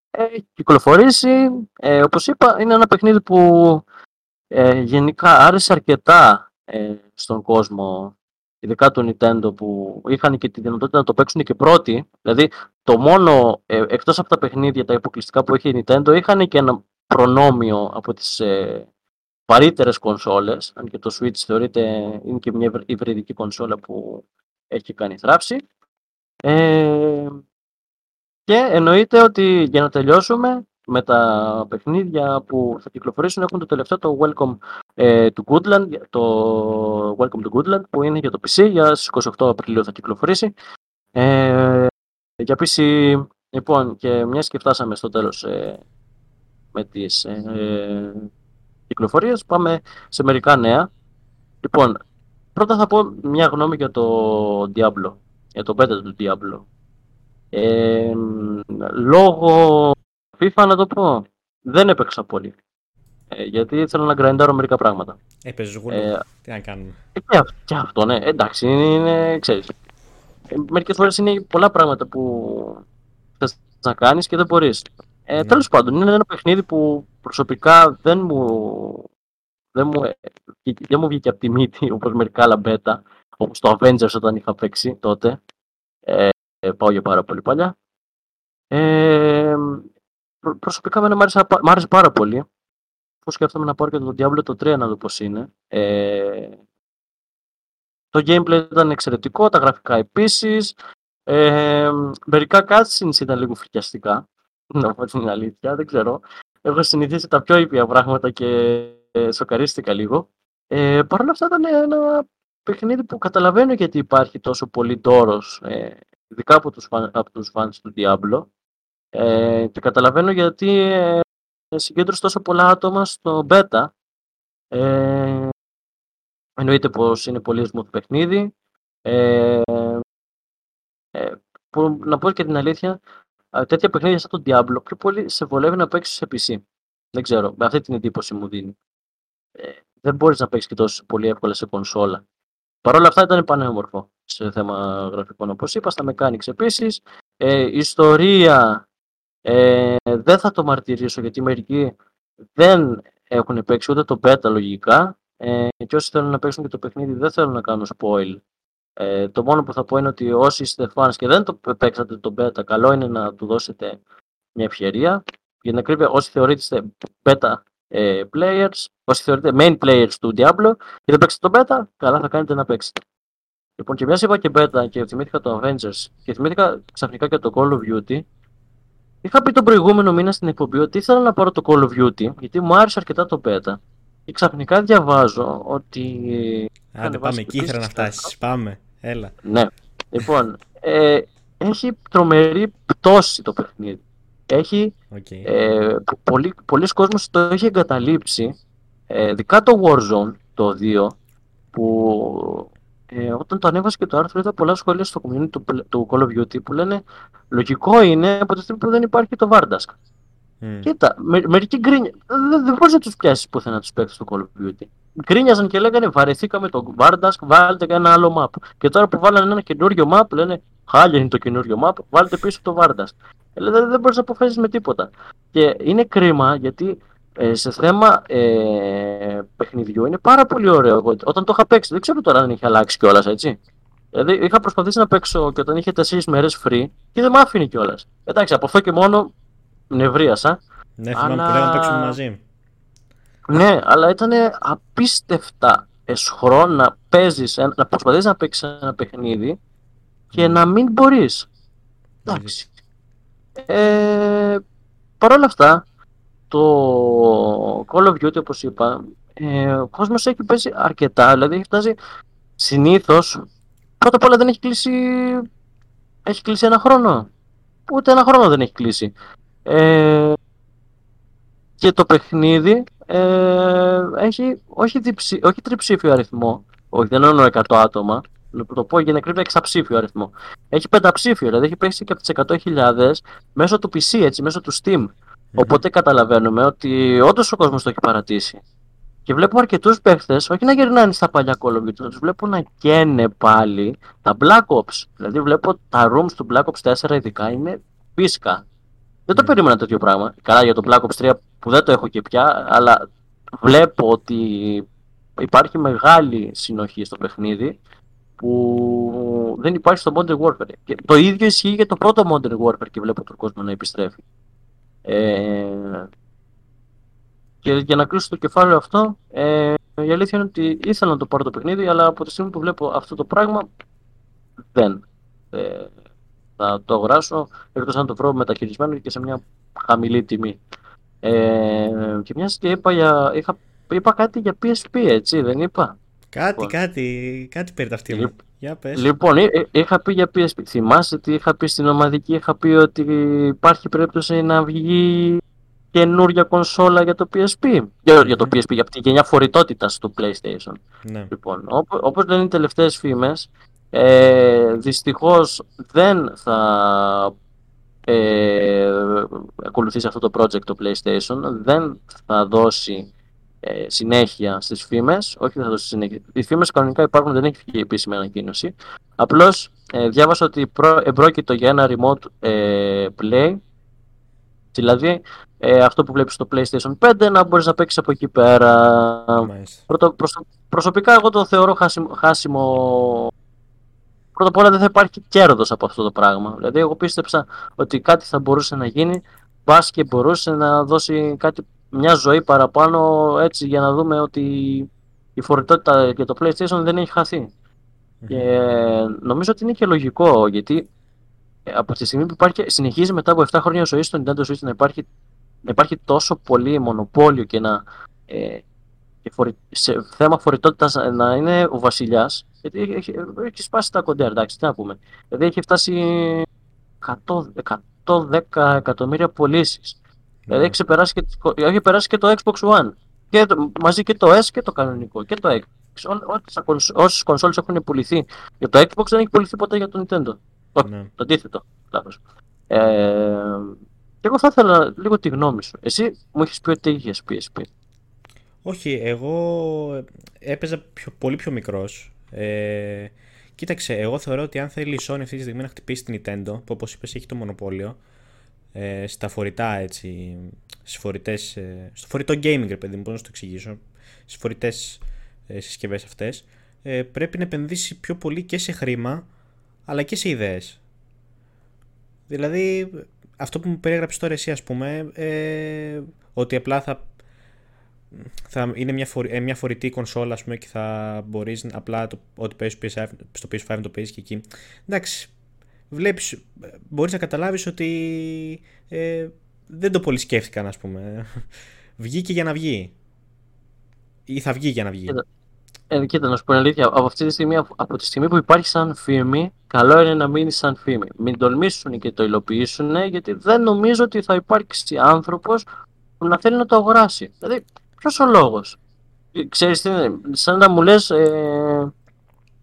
έχει κυκλοφορήσει, ε, όπως είπα, είναι ένα παιχνίδι που ε, γενικά άρεσε αρκετά ε, στον κόσμο ειδικά του Nintendo που είχαν και τη δυνατότητα να το παίξουν και πρώτοι. Δηλαδή, το μόνο, ε, εκτός από τα παιχνίδια, τα υποκλειστικά που έχει η Nintendo, είχαν και ένα προνόμιο από τις ε, βαρύτερες κονσόλες, αν και το Switch θεωρείται είναι και μια υβριδική κονσόλα που έχει κάνει θράψη. Ε, και εννοείται ότι για να τελειώσουμε, με τα παιχνίδια που θα κυκλοφορήσουν έχουν το τελευταίο το Welcome ε, to Goodland, το Welcome to Goodland που είναι για το PC, για στις 28 Απριλίου θα κυκλοφορήσει. Ε, για PC, λοιπόν, και μιας και φτάσαμε στο τέλος ε, με τις ε, κυκλοφορίες, πάμε σε μερικά νέα. Λοιπόν, πρώτα θα πω μια γνώμη για το Diablo, για το beta του Diablo. Ε, λόγω FIFA να το πω, δεν έπαιξα πολύ. Ε, γιατί ήθελα να γκραϊντάρω μερικά πράγματα. Έπαιζε γούλο. Ε, Τι να κάνουμε. Ε, και, αυτό, και αυτό, ναι. Εντάξει, είναι, είναι ξέρεις. Ε, μερικές φορές είναι πολλά πράγματα που θες να κάνεις και δεν μπορείς. Ε, mm. Τέλος πάντων, είναι ένα παιχνίδι που προσωπικά δεν μου, δεν μου, ε, δεν μου βγήκε από τη μύτη όπως μερικά άλλα μπέτα, όπως το Avengers όταν είχα παίξει τότε. Ε, πάω για πάρα πολύ παλιά. Ε, προσωπικά με μου άρεσε, άρεσε πάρα πολύ. Πώς σκέφτομαι να πάρω και το Diablo το 3 να δω πώς είναι. Ε, το gameplay ήταν εξαιρετικό, τα γραφικά επίσης. Ε, μερικά cutscenes ήταν λίγο φρικιαστικά. Να πω την αλήθεια, δεν ξέρω. Έχω συνηθίσει τα πιο ήπια πράγματα και ε, σοκαρίστηκα λίγο. Ε, Παρ' όλα αυτά ήταν ένα παιχνίδι που καταλαβαίνω γιατί υπάρχει τόσο πολύ τόρος, ε, ειδικά από τους, από τους fans του Diablo. Ε, και καταλαβαίνω γιατί ε, συγκέντρωσε τόσο πολλά άτομα στο beta. Ε, εννοείται πως είναι πολύ smooth παιχνίδι. Ε, ε, που, να πω και την αλήθεια, τέτοια παιχνίδια σαν τον Diablo πιο πολύ σε βολεύει να παίξεις σε PC. Δεν ξέρω, με αυτή την εντύπωση μου δίνει. Ε, δεν μπορείς να παίξεις και τόσο πολύ εύκολα σε κονσόλα. Παρ' όλα αυτά ήταν πανέμορφο σε θέμα γραφικών. Όπως είπα, στα mechanics επίσης. Ε, ιστορία ε, δεν θα το μαρτυρήσω γιατί μερικοί δεν έχουν παίξει ούτε το beta λογικά ε, και όσοι θέλουν να παίξουν και το παιχνίδι δεν θέλουν να κάνουν spoil. Ε, το μόνο που θα πω είναι ότι όσοι είστε fans και δεν το παίξατε το beta, καλό είναι να του δώσετε μια ευκαιρία. Για να ακρίβεια, όσοι θεωρείτε είστε beta ε, players, όσοι θεωρείτε main players του Diablo και δεν παίξετε το beta, καλά θα κάνετε να παίξετε. Λοιπόν, και μια είπα και beta και θυμήθηκα το Avengers και θυμήθηκα ξαφνικά και το Call of Duty, Είχα πει τον προηγούμενο μήνα στην εκπομπή ότι ήθελα να πάρω το Call of Duty, γιατί μου άρεσε αρκετά το beta. Και ξαφνικά διαβάζω ότι. Άντε, πάμε εκεί, ήθελα να φτάσεις. Πάμε, έλα. Ναι. Λοιπόν, ε, έχει τρομερή πτώση το παιχνίδι. Έχει. Okay. Ε, πολλοί, πολλοί κόσμος το έχει εγκαταλείψει. Ε, δικά το Warzone, το 2, που ε, όταν το ανέβασε και το άρθρο είδα πολλά σχόλια στο community του, του Call of Duty που λένε λογικό είναι από τη στιγμή που δεν υπάρχει το Vardask. Mm. Κοίτα, με, μερικοί γκρίνια. Δεν, δεν μπορείς να τους πιάσεις πουθενά τους παίκτες του Call of Duty. Γκρίνιαζαν και λέγανε βαρεθήκαμε το Vardask, βάλτε ένα άλλο map. Και τώρα που βάλανε ένα καινούριο map, λένε χάλια είναι το καινούριο map, βάλτε πίσω το Vardask. Ε, δεν, δεν μπορείς να αποφασίσεις με τίποτα. Και είναι κρίμα γιατί ε, σε θέμα ε, παιχνιδιού είναι πάρα πολύ ωραίο. Εγώ, όταν το είχα παίξει, δεν ξέρω τώρα αν είχε αλλάξει κιόλας, έτσι. Δηλαδή είχα προσπαθήσει να παίξω και όταν είχε 4 μέρες free και δεν μ' άφηνε κιόλας. Εντάξει, από αυτό και μόνο νευρίασα. Ναι, θυμάμαι αλλά... που λέγαμε να παίξουμε μαζί. Ναι, αλλά ήταν απίστευτα εσχρό να παίζει, να προσπαθείς να παίξεις ένα παιχνίδι και να μην μπορείς. Εντάξει. Ε, Παρ' όλα αυτά, το Call of Duty όπως είπα ε, ο κόσμος έχει παίζει αρκετά δηλαδή έχει φτάσει συνήθως πρώτα απ' όλα δεν έχει κλείσει έχει κλείσει ένα χρόνο ούτε ένα χρόνο δεν έχει κλείσει ε, και το παιχνίδι ε, έχει όχι, διψη, όχι τριψήφιο αριθμό όχι δεν εννοώ 100 άτομα το πω για να κρύβει εξαψήφιο αριθμό. Έχει πενταψήφιο, δηλαδή έχει παίξει και από τις 100.000 μέσω του PC, έτσι, μέσω του Steam. Οπότε καταλαβαίνουμε ότι όντως ο κόσμος το έχει παρατήσει. Και βλέπουμε αρκετούς παίχτες, όχι να γυρνάνε στα παλιά Call of Duty, να τους βλέπω να καίνε πάλι τα Black Ops. Δηλαδή βλέπω τα rooms του Black Ops 4 ειδικά είναι πίσκα. Δεν το περίμενα τέτοιο πράγμα. Καλά για το Black Ops 3 που δεν το έχω και πια, αλλά βλέπω ότι υπάρχει μεγάλη συνοχή στο παιχνίδι που δεν υπάρχει στο Modern Warfare. Και το ίδιο ισχύει για το πρώτο Modern Warfare και βλέπω τον κόσμο να επιστρέφει. Ε, και για να κλείσω το κεφάλαιο αυτό, ε, η αλήθεια είναι ότι ήθελα να το πάρω το παιχνίδι, αλλά από τη στιγμή που βλέπω αυτό το πράγμα, δεν ε, θα το αγοράσω, εκτός αν το βρω μεταχειρισμένο και σε μια χαμηλή τιμή. Ε, και μιας και είπα, για, είχα, είπα κάτι για PSP, έτσι, δεν είπα; Κάτι, λοιπόν. κάτι, κάτι περί τα αυτή Για πες. Λοιπόν, ε, είχα πει για PSP. Θυμάσαι τι είχα πει στην ομαδική, είχα πει ότι υπάρχει περίπτωση να βγει καινούρια κονσόλα για το PSP. Για, για το PSP, για τη γενιά φορητότητας του PlayStation. Ναι. Λοιπόν, όπω όπως λένε οι τελευταίες φήμες, ε, δυστυχώς δεν θα ε, ακολουθήσει αυτό το project το PlayStation, δεν θα δώσει ε, συνέχεια στις φήμες, όχι θα δώσει συνέχεια. Οι φήμες κανονικά υπάρχουν, δεν έχει βγει επίσημη ανακοίνωση. Απλώς ε, διάβασα ότι προ, εμπρόκειτο για ένα remote ε, play, δηλαδή ε, αυτό που βλέπεις στο PlayStation 5 να μπορείς να παίξεις από εκεί πέρα. Πρωτο, προσωπικά εγώ το θεωρώ χάσιμο, χάσιμο Πρώτα απ' όλα δεν θα υπάρχει κέρδος από αυτό το πράγμα. Δηλαδή εγώ πίστεψα ότι κάτι θα μπορούσε να γίνει, πας και μπορούσε να δώσει κάτι μια ζωή παραπάνω έτσι για να δούμε ότι η φορητότητα για το PlayStation δεν έχει χαθεί. Και νομίζω ότι είναι και λογικό γιατί ε, από τη στιγμή που υπάρχει, συνεχίζει μετά από 7 χρόνια ζωής στο Nintendo Switch να υπάρχει, να υπάρχει τόσο πολύ μονοπόλιο και να ε, σε θέμα φορητότητας να είναι ο βασιλιάς. Γιατί έχει, έχει, σπάσει τα κοντέρ, εντάξει, τι να πούμε. Δηλαδή έχει φτάσει 100, 110 εκατομμύρια πωλήσεις. Δηλαδή έχει ξεπεράσει και, έχει περάσει και το Xbox One. Και το, μαζί και το S και το κανονικό. Και το X. Όσες κονσόλες έχουν πουληθεί για το Xbox δεν έχει πουληθεί ποτέ για το Nintendo. Ναι. Το αντίθετο. Λάθος. Ε, και εγώ θα ήθελα λίγο τη γνώμη σου. Εσύ μου έχεις πει ότι είχες PSP. Όχι, εγώ έπαιζα πιο, πολύ πιο μικρός. Ε, κοίταξε, εγώ θεωρώ ότι αν θέλει η Sony αυτή τη στιγμή να χτυπήσει την Nintendo, που όπως είπες έχει το μονοπόλιο, ε, στα φορητά έτσι, στις φορητές, ε, στο φορητό gaming ρε παιδί μου, πώς να το εξηγήσω, στις φορητές ε, συσκευές αυτές, ε, πρέπει να επενδύσει πιο πολύ και σε χρήμα, αλλά και σε ιδέες. Δηλαδή, αυτό που μου περιέγραψες τώρα εσύ ας πούμε, ε, ότι απλά θα, θα είναι μια, φορη, ε, μια φορητή κονσόλα ας πούμε, και θα μπορείς απλά το, ό,τι παίζεις στο PS5 το παίζεις και εκεί. Εντάξει, βλέπεις, μπορείς να καταλάβεις ότι ε, δεν το πολύ σκέφτηκαν ας πούμε. Βγήκε για να βγει. Ή θα βγει για να βγει. Ε, κοίτα, να σου πω αλήθεια, από αυτή τη στιγμή, από τη στιγμή που υπάρχει σαν φήμη, καλό είναι να μείνεις σαν φήμη. Μην τολμήσουν και το υλοποιήσουν, γιατί δεν νομίζω ότι θα υπάρξει άνθρωπος που να θέλει να το αγοράσει. Δηλαδή, ποιος ο λόγος; Ξέρεις τι είναι, σαν να μου λες, ε,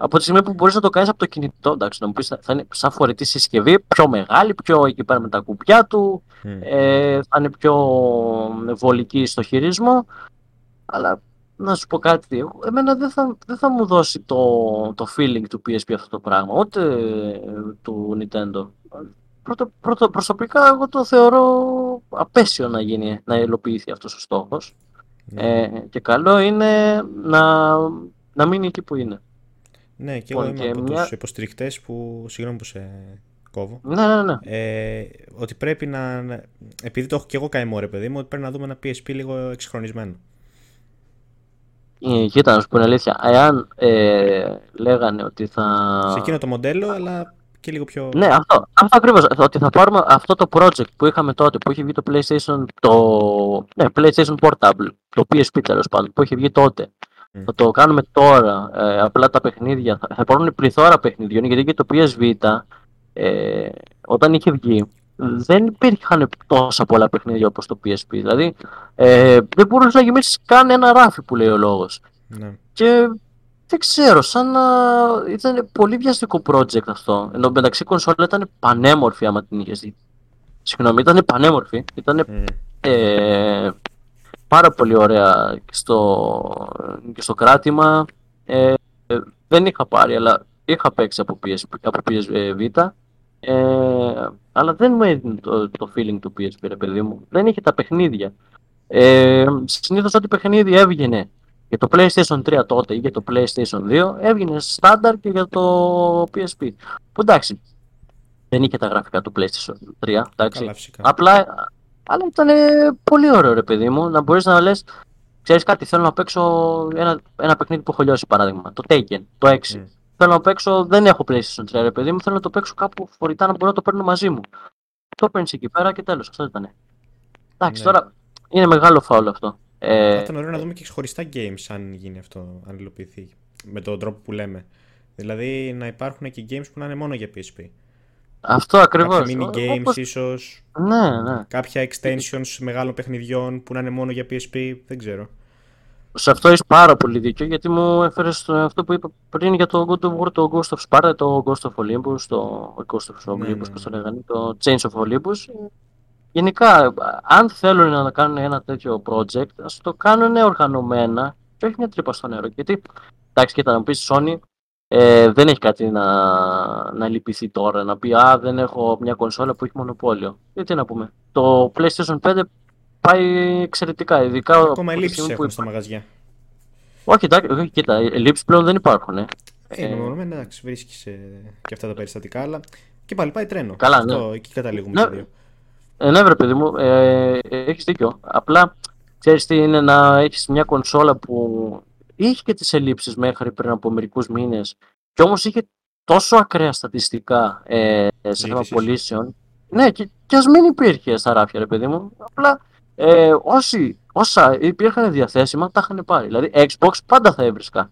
από τη στιγμή που μπορείς να το κάνεις από το κινητό, εντάξει, να μου πεις θα είναι σαν φορητή συσκευή, πιο μεγάλη, πιο εκεί πέρα με τα κουπιά του, ε, θα είναι πιο βολική στο χειρισμό. Αλλά να σου πω κάτι, εμένα δεν θα, δεν θα μου δώσει το, το feeling του PSP αυτό το πράγμα, ούτε του Nintendo. Πρώτο, πρώτο, προσωπικά εγώ το θεωρώ απέσιο να, γίνει, να υλοποιηθεί αυτός ο στόχος. Ναι. Ε, και καλό είναι να, να μείνει εκεί που είναι. Ναι, και εγώ είμαι από μια... τους υποστηρικτές που, συγγνώμη που σε κόβω, ναι, ναι, ναι. Ε, ότι πρέπει να, επειδή το έχω και εγώ καημό ρε παιδί μου, ότι πρέπει να δούμε ένα PSP λίγο εξυγχρονισμένο. Ε, κοίτα, να σου πω την αλήθεια. Εάν ε, λέγανε ότι θα. Σε εκείνο το μοντέλο, αλλά και λίγο πιο. Ναι, αυτό, αυτό ακριβώς. Ότι θα πάρουμε αυτό το project που είχαμε τότε, που είχε βγει το PlayStation, το ναι, PlayStation Portable, το PSP τέλος πάντων, που είχε βγει τότε. Mm. Θα το κάνουμε τώρα. Ε, απλά τα παιχνίδια. Θα, θα υπάρχουν πληθώρα παιχνιδιών, γιατί και το PSV ε, όταν είχε βγει, δεν υπήρχαν τόσα πολλά παιχνίδια όπως το PSP. Δηλαδή, ε, δεν μπορούσες να γεμίσεις καν ένα ράφι που λέει ο λόγος. Ναι. Και δεν ξέρω, σαν να ήταν πολύ βιαστικό project αυτό. Ενώ μεταξύ κονσόλα ήταν πανέμορφη άμα την είχες δει. Συγγνώμη, ήταν πανέμορφη. Ήταν mm. ε, πάρα πολύ ωραία και στο, και στο κράτημα. Ε, δεν είχα πάρει, αλλά είχα παίξει από PSP, από PSV. Ε, αλλά δεν μου έδινε το, το feeling του PSP, ρε παιδί μου. Δεν είχε τα παιχνίδια. Ε, Συνήθως ό,τι παιχνίδι έβγαινε για το PlayStation 3 τότε ή για το PlayStation 2, έβγαινε στάνταρ και για το PSP. Που εντάξει, δεν είχε τα γραφικά του PlayStation 3. Εντάξει. Απλά, αλλά ήταν πολύ ωραίο, ρε παιδί μου, να μπορείς να λες. Ξέρεις κάτι, θέλω να παίξω ένα, ένα παιχνίδι που έχω λιώσει παράδειγμα. Το Taken, το 6 θέλω να παίξω, δεν έχω PlayStation 3, ρε παιδί μου, θέλω να το παίξω κάπου φορητά να μπορώ να το παίρνω μαζί μου. Το παίρνει εκεί πέρα και τέλος. Αυτό ήταν. Εντάξει, ναι. τώρα είναι μεγάλο φάουλ αυτό. Ε, θα ήταν ωραίο να δούμε και χωριστά games αν γίνει αυτό, αν υλοποιηθεί. Με τον τρόπο που λέμε. Δηλαδή να υπάρχουν και games που να είναι μόνο για PSP. Αυτό ακριβώς. Κάποια mini games Όπως... ίσως. Ναι, ναι. Κάποια extensions μεγάλων παιχνιδιών που να είναι μόνο για PSP. Δεν ξέρω. Σε αυτό έχει πάρα πολύ δίκιο γιατί μου έφερες αυτό που είπα πριν για το God of War, το Ghost of Sparta, το Ghost of Olympus, το Ghost of Olympus, ναι, ναι. το λέγανε, το Chains of Olympus. Γενικά, αν θέλουν να κάνουν ένα τέτοιο project, ας το κάνουν οργανωμένα και όχι μια τρύπα στο νερό. Γιατί, εντάξει, κοίτα να πεις Sony, ε, δεν έχει κάτι να, να λυπηθεί τώρα, να πει Α, δεν έχω μια κονσόλα που έχει μονοπόλιο. Γιατί να πούμε. Το PlayStation 5 πάει εξαιρετικά. Ειδικά Ακόμα ελλείψεις έχουν που... στα μαγαζιά. Όχι, εντάξει, κοίτα, ελλείψεις πλέον δεν υπάρχουν. Ε, ε, ε εντάξει, βρίσκεις ε, και αυτά τα περιστατικά, αλλά και πάλι πάει τρένο. Καλά, Αυτό, ναι. Εκεί καταλήγουμε ναι, δύο. Ε, ναι, βρε παιδί μου, ε, έχεις δίκιο. Απλά ξέρεις τι είναι να έχεις μια κονσόλα που είχε και τις ελλείψεις μέχρι πριν από μερικούς μήνες, και όμως είχε τόσο ακραία στατιστικά ε, σε θέμα πωλήσεων. Ναι, και, και ας μην υπήρχε στα ράφια, ρε παιδί μου. Απλά ε, όσοι, όσα υπήρχαν διαθέσιμα τα είχαν πάρει. Δηλαδή Xbox πάντα θα έβρισκα.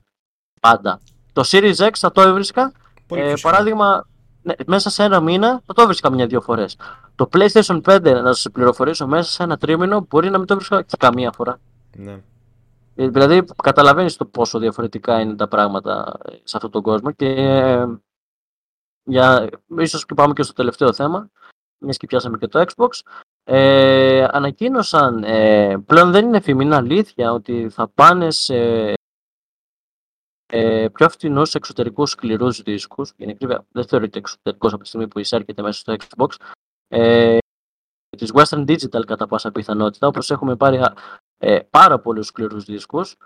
Πάντα. Το Series X θα το έβρισκα. Ε, παράδειγμα, ναι, μέσα σε ένα μήνα θα το έβρισκα μια-δύο φορές. Το PlayStation 5, να σας πληροφορήσω, μέσα σε ένα τρίμηνο μπορεί να μην το έβρισκα και καμία φορά. Ναι. Ε, δηλαδή, καταλαβαίνεις το πόσο διαφορετικά είναι τα πράγματα σε αυτόν τον κόσμο και ε, για, ίσως και πάμε και στο τελευταίο θέμα, μιας και πιάσαμε και το Xbox, ε, ανακοίνωσαν, ε, πλέον δεν είναι φημινά αλήθεια, ότι θα πάνε σε ε, πιο φθηνούς εξωτερικούς σκληρούς δίσκους. Για δεν θεωρείται εξωτερικός από τη στιγμή που εισέρχεται μέσα στο Xbox. Ε, της Western Digital κατά πάσα πιθανότητα, όπως έχουμε πάρει ε, πάρα πολλούς σκληρούς δίσκους.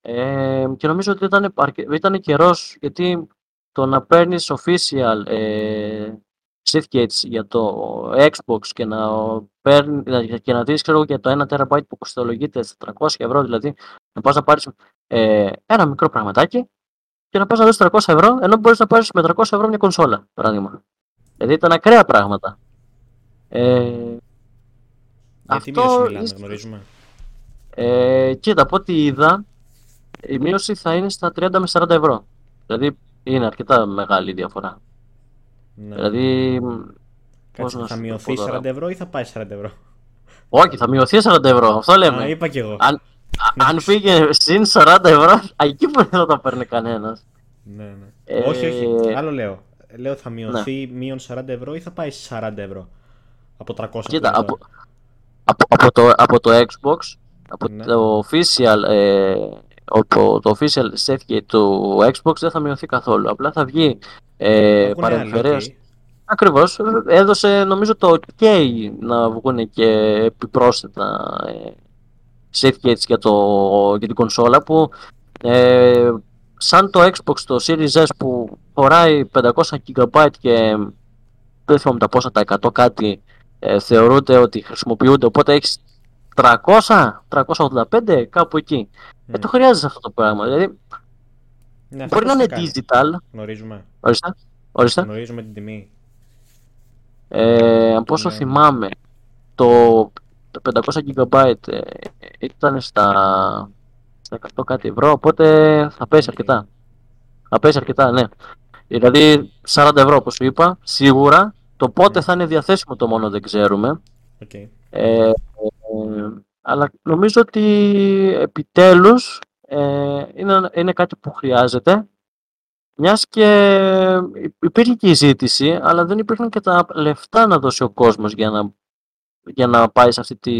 Ε, και νομίζω ότι ήταν, ήταν καιρός γιατί το να παίρνεις official ε, certificates για το Xbox και να, παίρνει, και να δεις ξέρω, για το 1 TB που κοστολογείται 400 ευρώ δηλαδή να πας να πάρεις ε, ένα μικρό πραγματάκι και να πας να δώσεις 300 ευρώ ενώ μπορείς να πάρεις με 300 ευρώ μια κονσόλα παράδειγμα. Δηλαδή ήταν ακραία πράγματα. Ε, Για τι μείωση μιλάμε, γνωρίζουμε. Ε, κοίτα, από ό,τι είδα, η μείωση θα είναι στα 30 με 40 ευρώ. Δηλαδή είναι αρκετά μεγάλη η διαφορά. Ναι. Δηλαδή. Κάτσε, θα μειωθεί 40 ευρώ ή θα πάει 40 ευρώ; Όχι, θα μειωθεί 40 ευρώ. Αυτό λέμε. Α, είπα και εγώ. Αν, αν φύγει συν 40 ευρώ, εκεί που δεν θα το παίρνει κανένας. Ναι, ναι. Ε... Όχι, όχι. Άλλο λέω. Λέω θα μειωθεί ναι. μείον 40 ευρώ ή θα πάει 40 ευρώ. Από 300 Κοίτα, από, από, από, το, από το Xbox, από ναι. το official ε, το, το official certificate του Xbox δεν θα μειωθεί καθόλου. Απλά θα βγει ε, παρεμφερές. Ακριβώς. Έδωσε νομίζω το OK να βγουν και επιπρόσθετα ε, certificates για, το, για την κονσόλα που ε, σαν το Xbox το Series S που χωράει 500 GB και δεν θυμάμαι τα πόσα, τα 100 κάτι ε, θεωρούνται ότι χρησιμοποιούνται οπότε έχεις 300, 385 κάπου εκεί. Mm. Ε, το χρειάζεσαι αυτό το πράγμα. Δηλαδή, ναι, μπορεί να είναι digital. Γνωρίζουμε. Ορίστε. Ορίστε. Γνωρίζουμε την τιμή. Ε, από όσο ναι. θυμάμαι, το, το 500 GB ε, ήταν στα, στα 100 κάτι ευρώ, οπότε θα πέσει okay. αρκετά. Θα πέσει αρκετά, ναι. Δηλαδή 40 ευρώ όπως σου είπα, σίγουρα. Το πότε mm. θα είναι διαθέσιμο το μόνο δεν ξέρουμε. Okay. Ε, αλλά νομίζω ότι επιτέλους ε, είναι, είναι κάτι που χρειάζεται μιας και υπήρχε και η ζήτηση αλλά δεν υπήρχαν και τα λεφτά να δώσει ο κόσμος για να, για να πάει σε αυτή τη,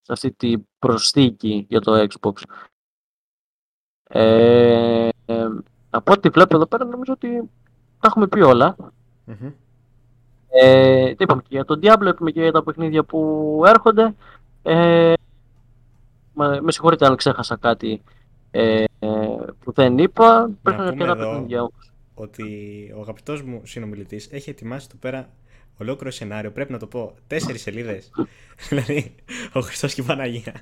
σε αυτή τη προσθήκη για το Xbox. Ε, ε, από ό,τι βλέπω εδώ πέρα νομίζω ότι τα έχουμε πει όλα. Ε, είπαμε και για τον Diablo, είπαμε και για τα παιχνίδια που έρχονται. Ε, με συγχωρείτε αν ξέχασα κάτι ε, που δεν είπα. Πρέπει να αρκετά παιχνίδια όμως. Ότι ο αγαπητός μου συνομιλητής έχει ετοιμάσει εδώ πέρα ολόκληρο σενάριο. Πρέπει να το πω τέσσερις σελίδες. δηλαδή, ο Χριστός και η Παναγία.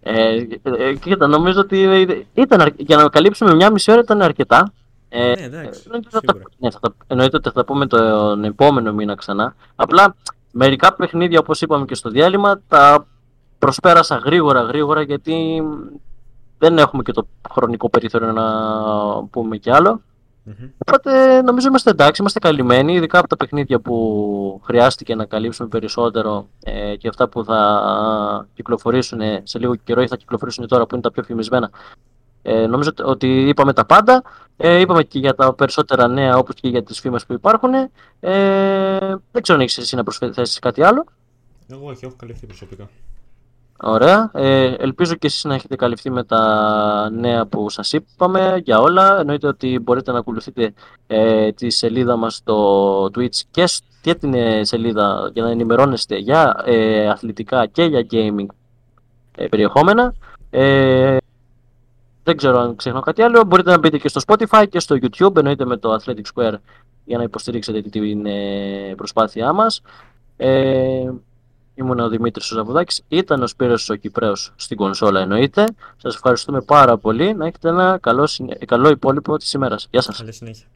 Ε, ε, κοίτα, νομίζω ότι ήταν, για να καλύψουμε μια μισή ώρα ήταν αρκετά. Ε, ναι, εντάξει, εννοείται, θα ναι, θα εννοείται ότι θα τα πούμε τον επόμενο μήνα ξανά. Απλά μερικά παιχνίδια, όπως είπαμε και στο διάλειμμα, τα προσπέρασα γρήγορα γρήγορα γιατί δεν έχουμε και το χρονικό περιθώριο να πούμε κι άλλο. Mm-hmm. Οπότε νομίζω είμαστε εντάξει, είμαστε καλυμμένοι, ειδικά από τα παιχνίδια που χρειάστηκε να καλύψουμε περισσότερο ε, και αυτά που θα κυκλοφορήσουν σε λίγο καιρό ή θα κυκλοφορήσουν τώρα που είναι τα πιο φημισμένα. Ε, νομίζω ότι είπαμε τα πάντα. Ε, είπαμε και για τα περισσότερα νέα όπως και για τις φήμες που υπάρχουν. Ε, δεν ξέρω αν έχεις εσύ να προσθέσεις κάτι άλλο. Εγώ όχι, έχω καλυφθεί προσωπικά. Ωραία. Ε, ελπίζω και εσείς να έχετε καλυφθεί με τα νέα που σας είπαμε για όλα. Εννοείται ότι μπορείτε να ακολουθείτε ε, τη σελίδα μας στο Twitch και, και την ε, σελίδα για να ενημερώνεστε για ε, αθλητικά και για gaming ε, περιεχόμενα. Ε, δεν ξέρω αν ξεχνώ κάτι άλλο. Μπορείτε να μπείτε και στο Spotify και στο YouTube, εννοείται με το Athletic Square για να υποστηρίξετε την ε, προσπάθειά μας. Ε, ήμουν ο Δημήτρης ο Ζαβουδάκης, ήταν ο Σπύρος ο Κυπρέος στην κονσόλα εννοείται. Σας ευχαριστούμε πάρα πολύ. Να έχετε ένα καλό, καλό υπόλοιπο της ημέρας. Γεια σας. Καλή συνέχεια.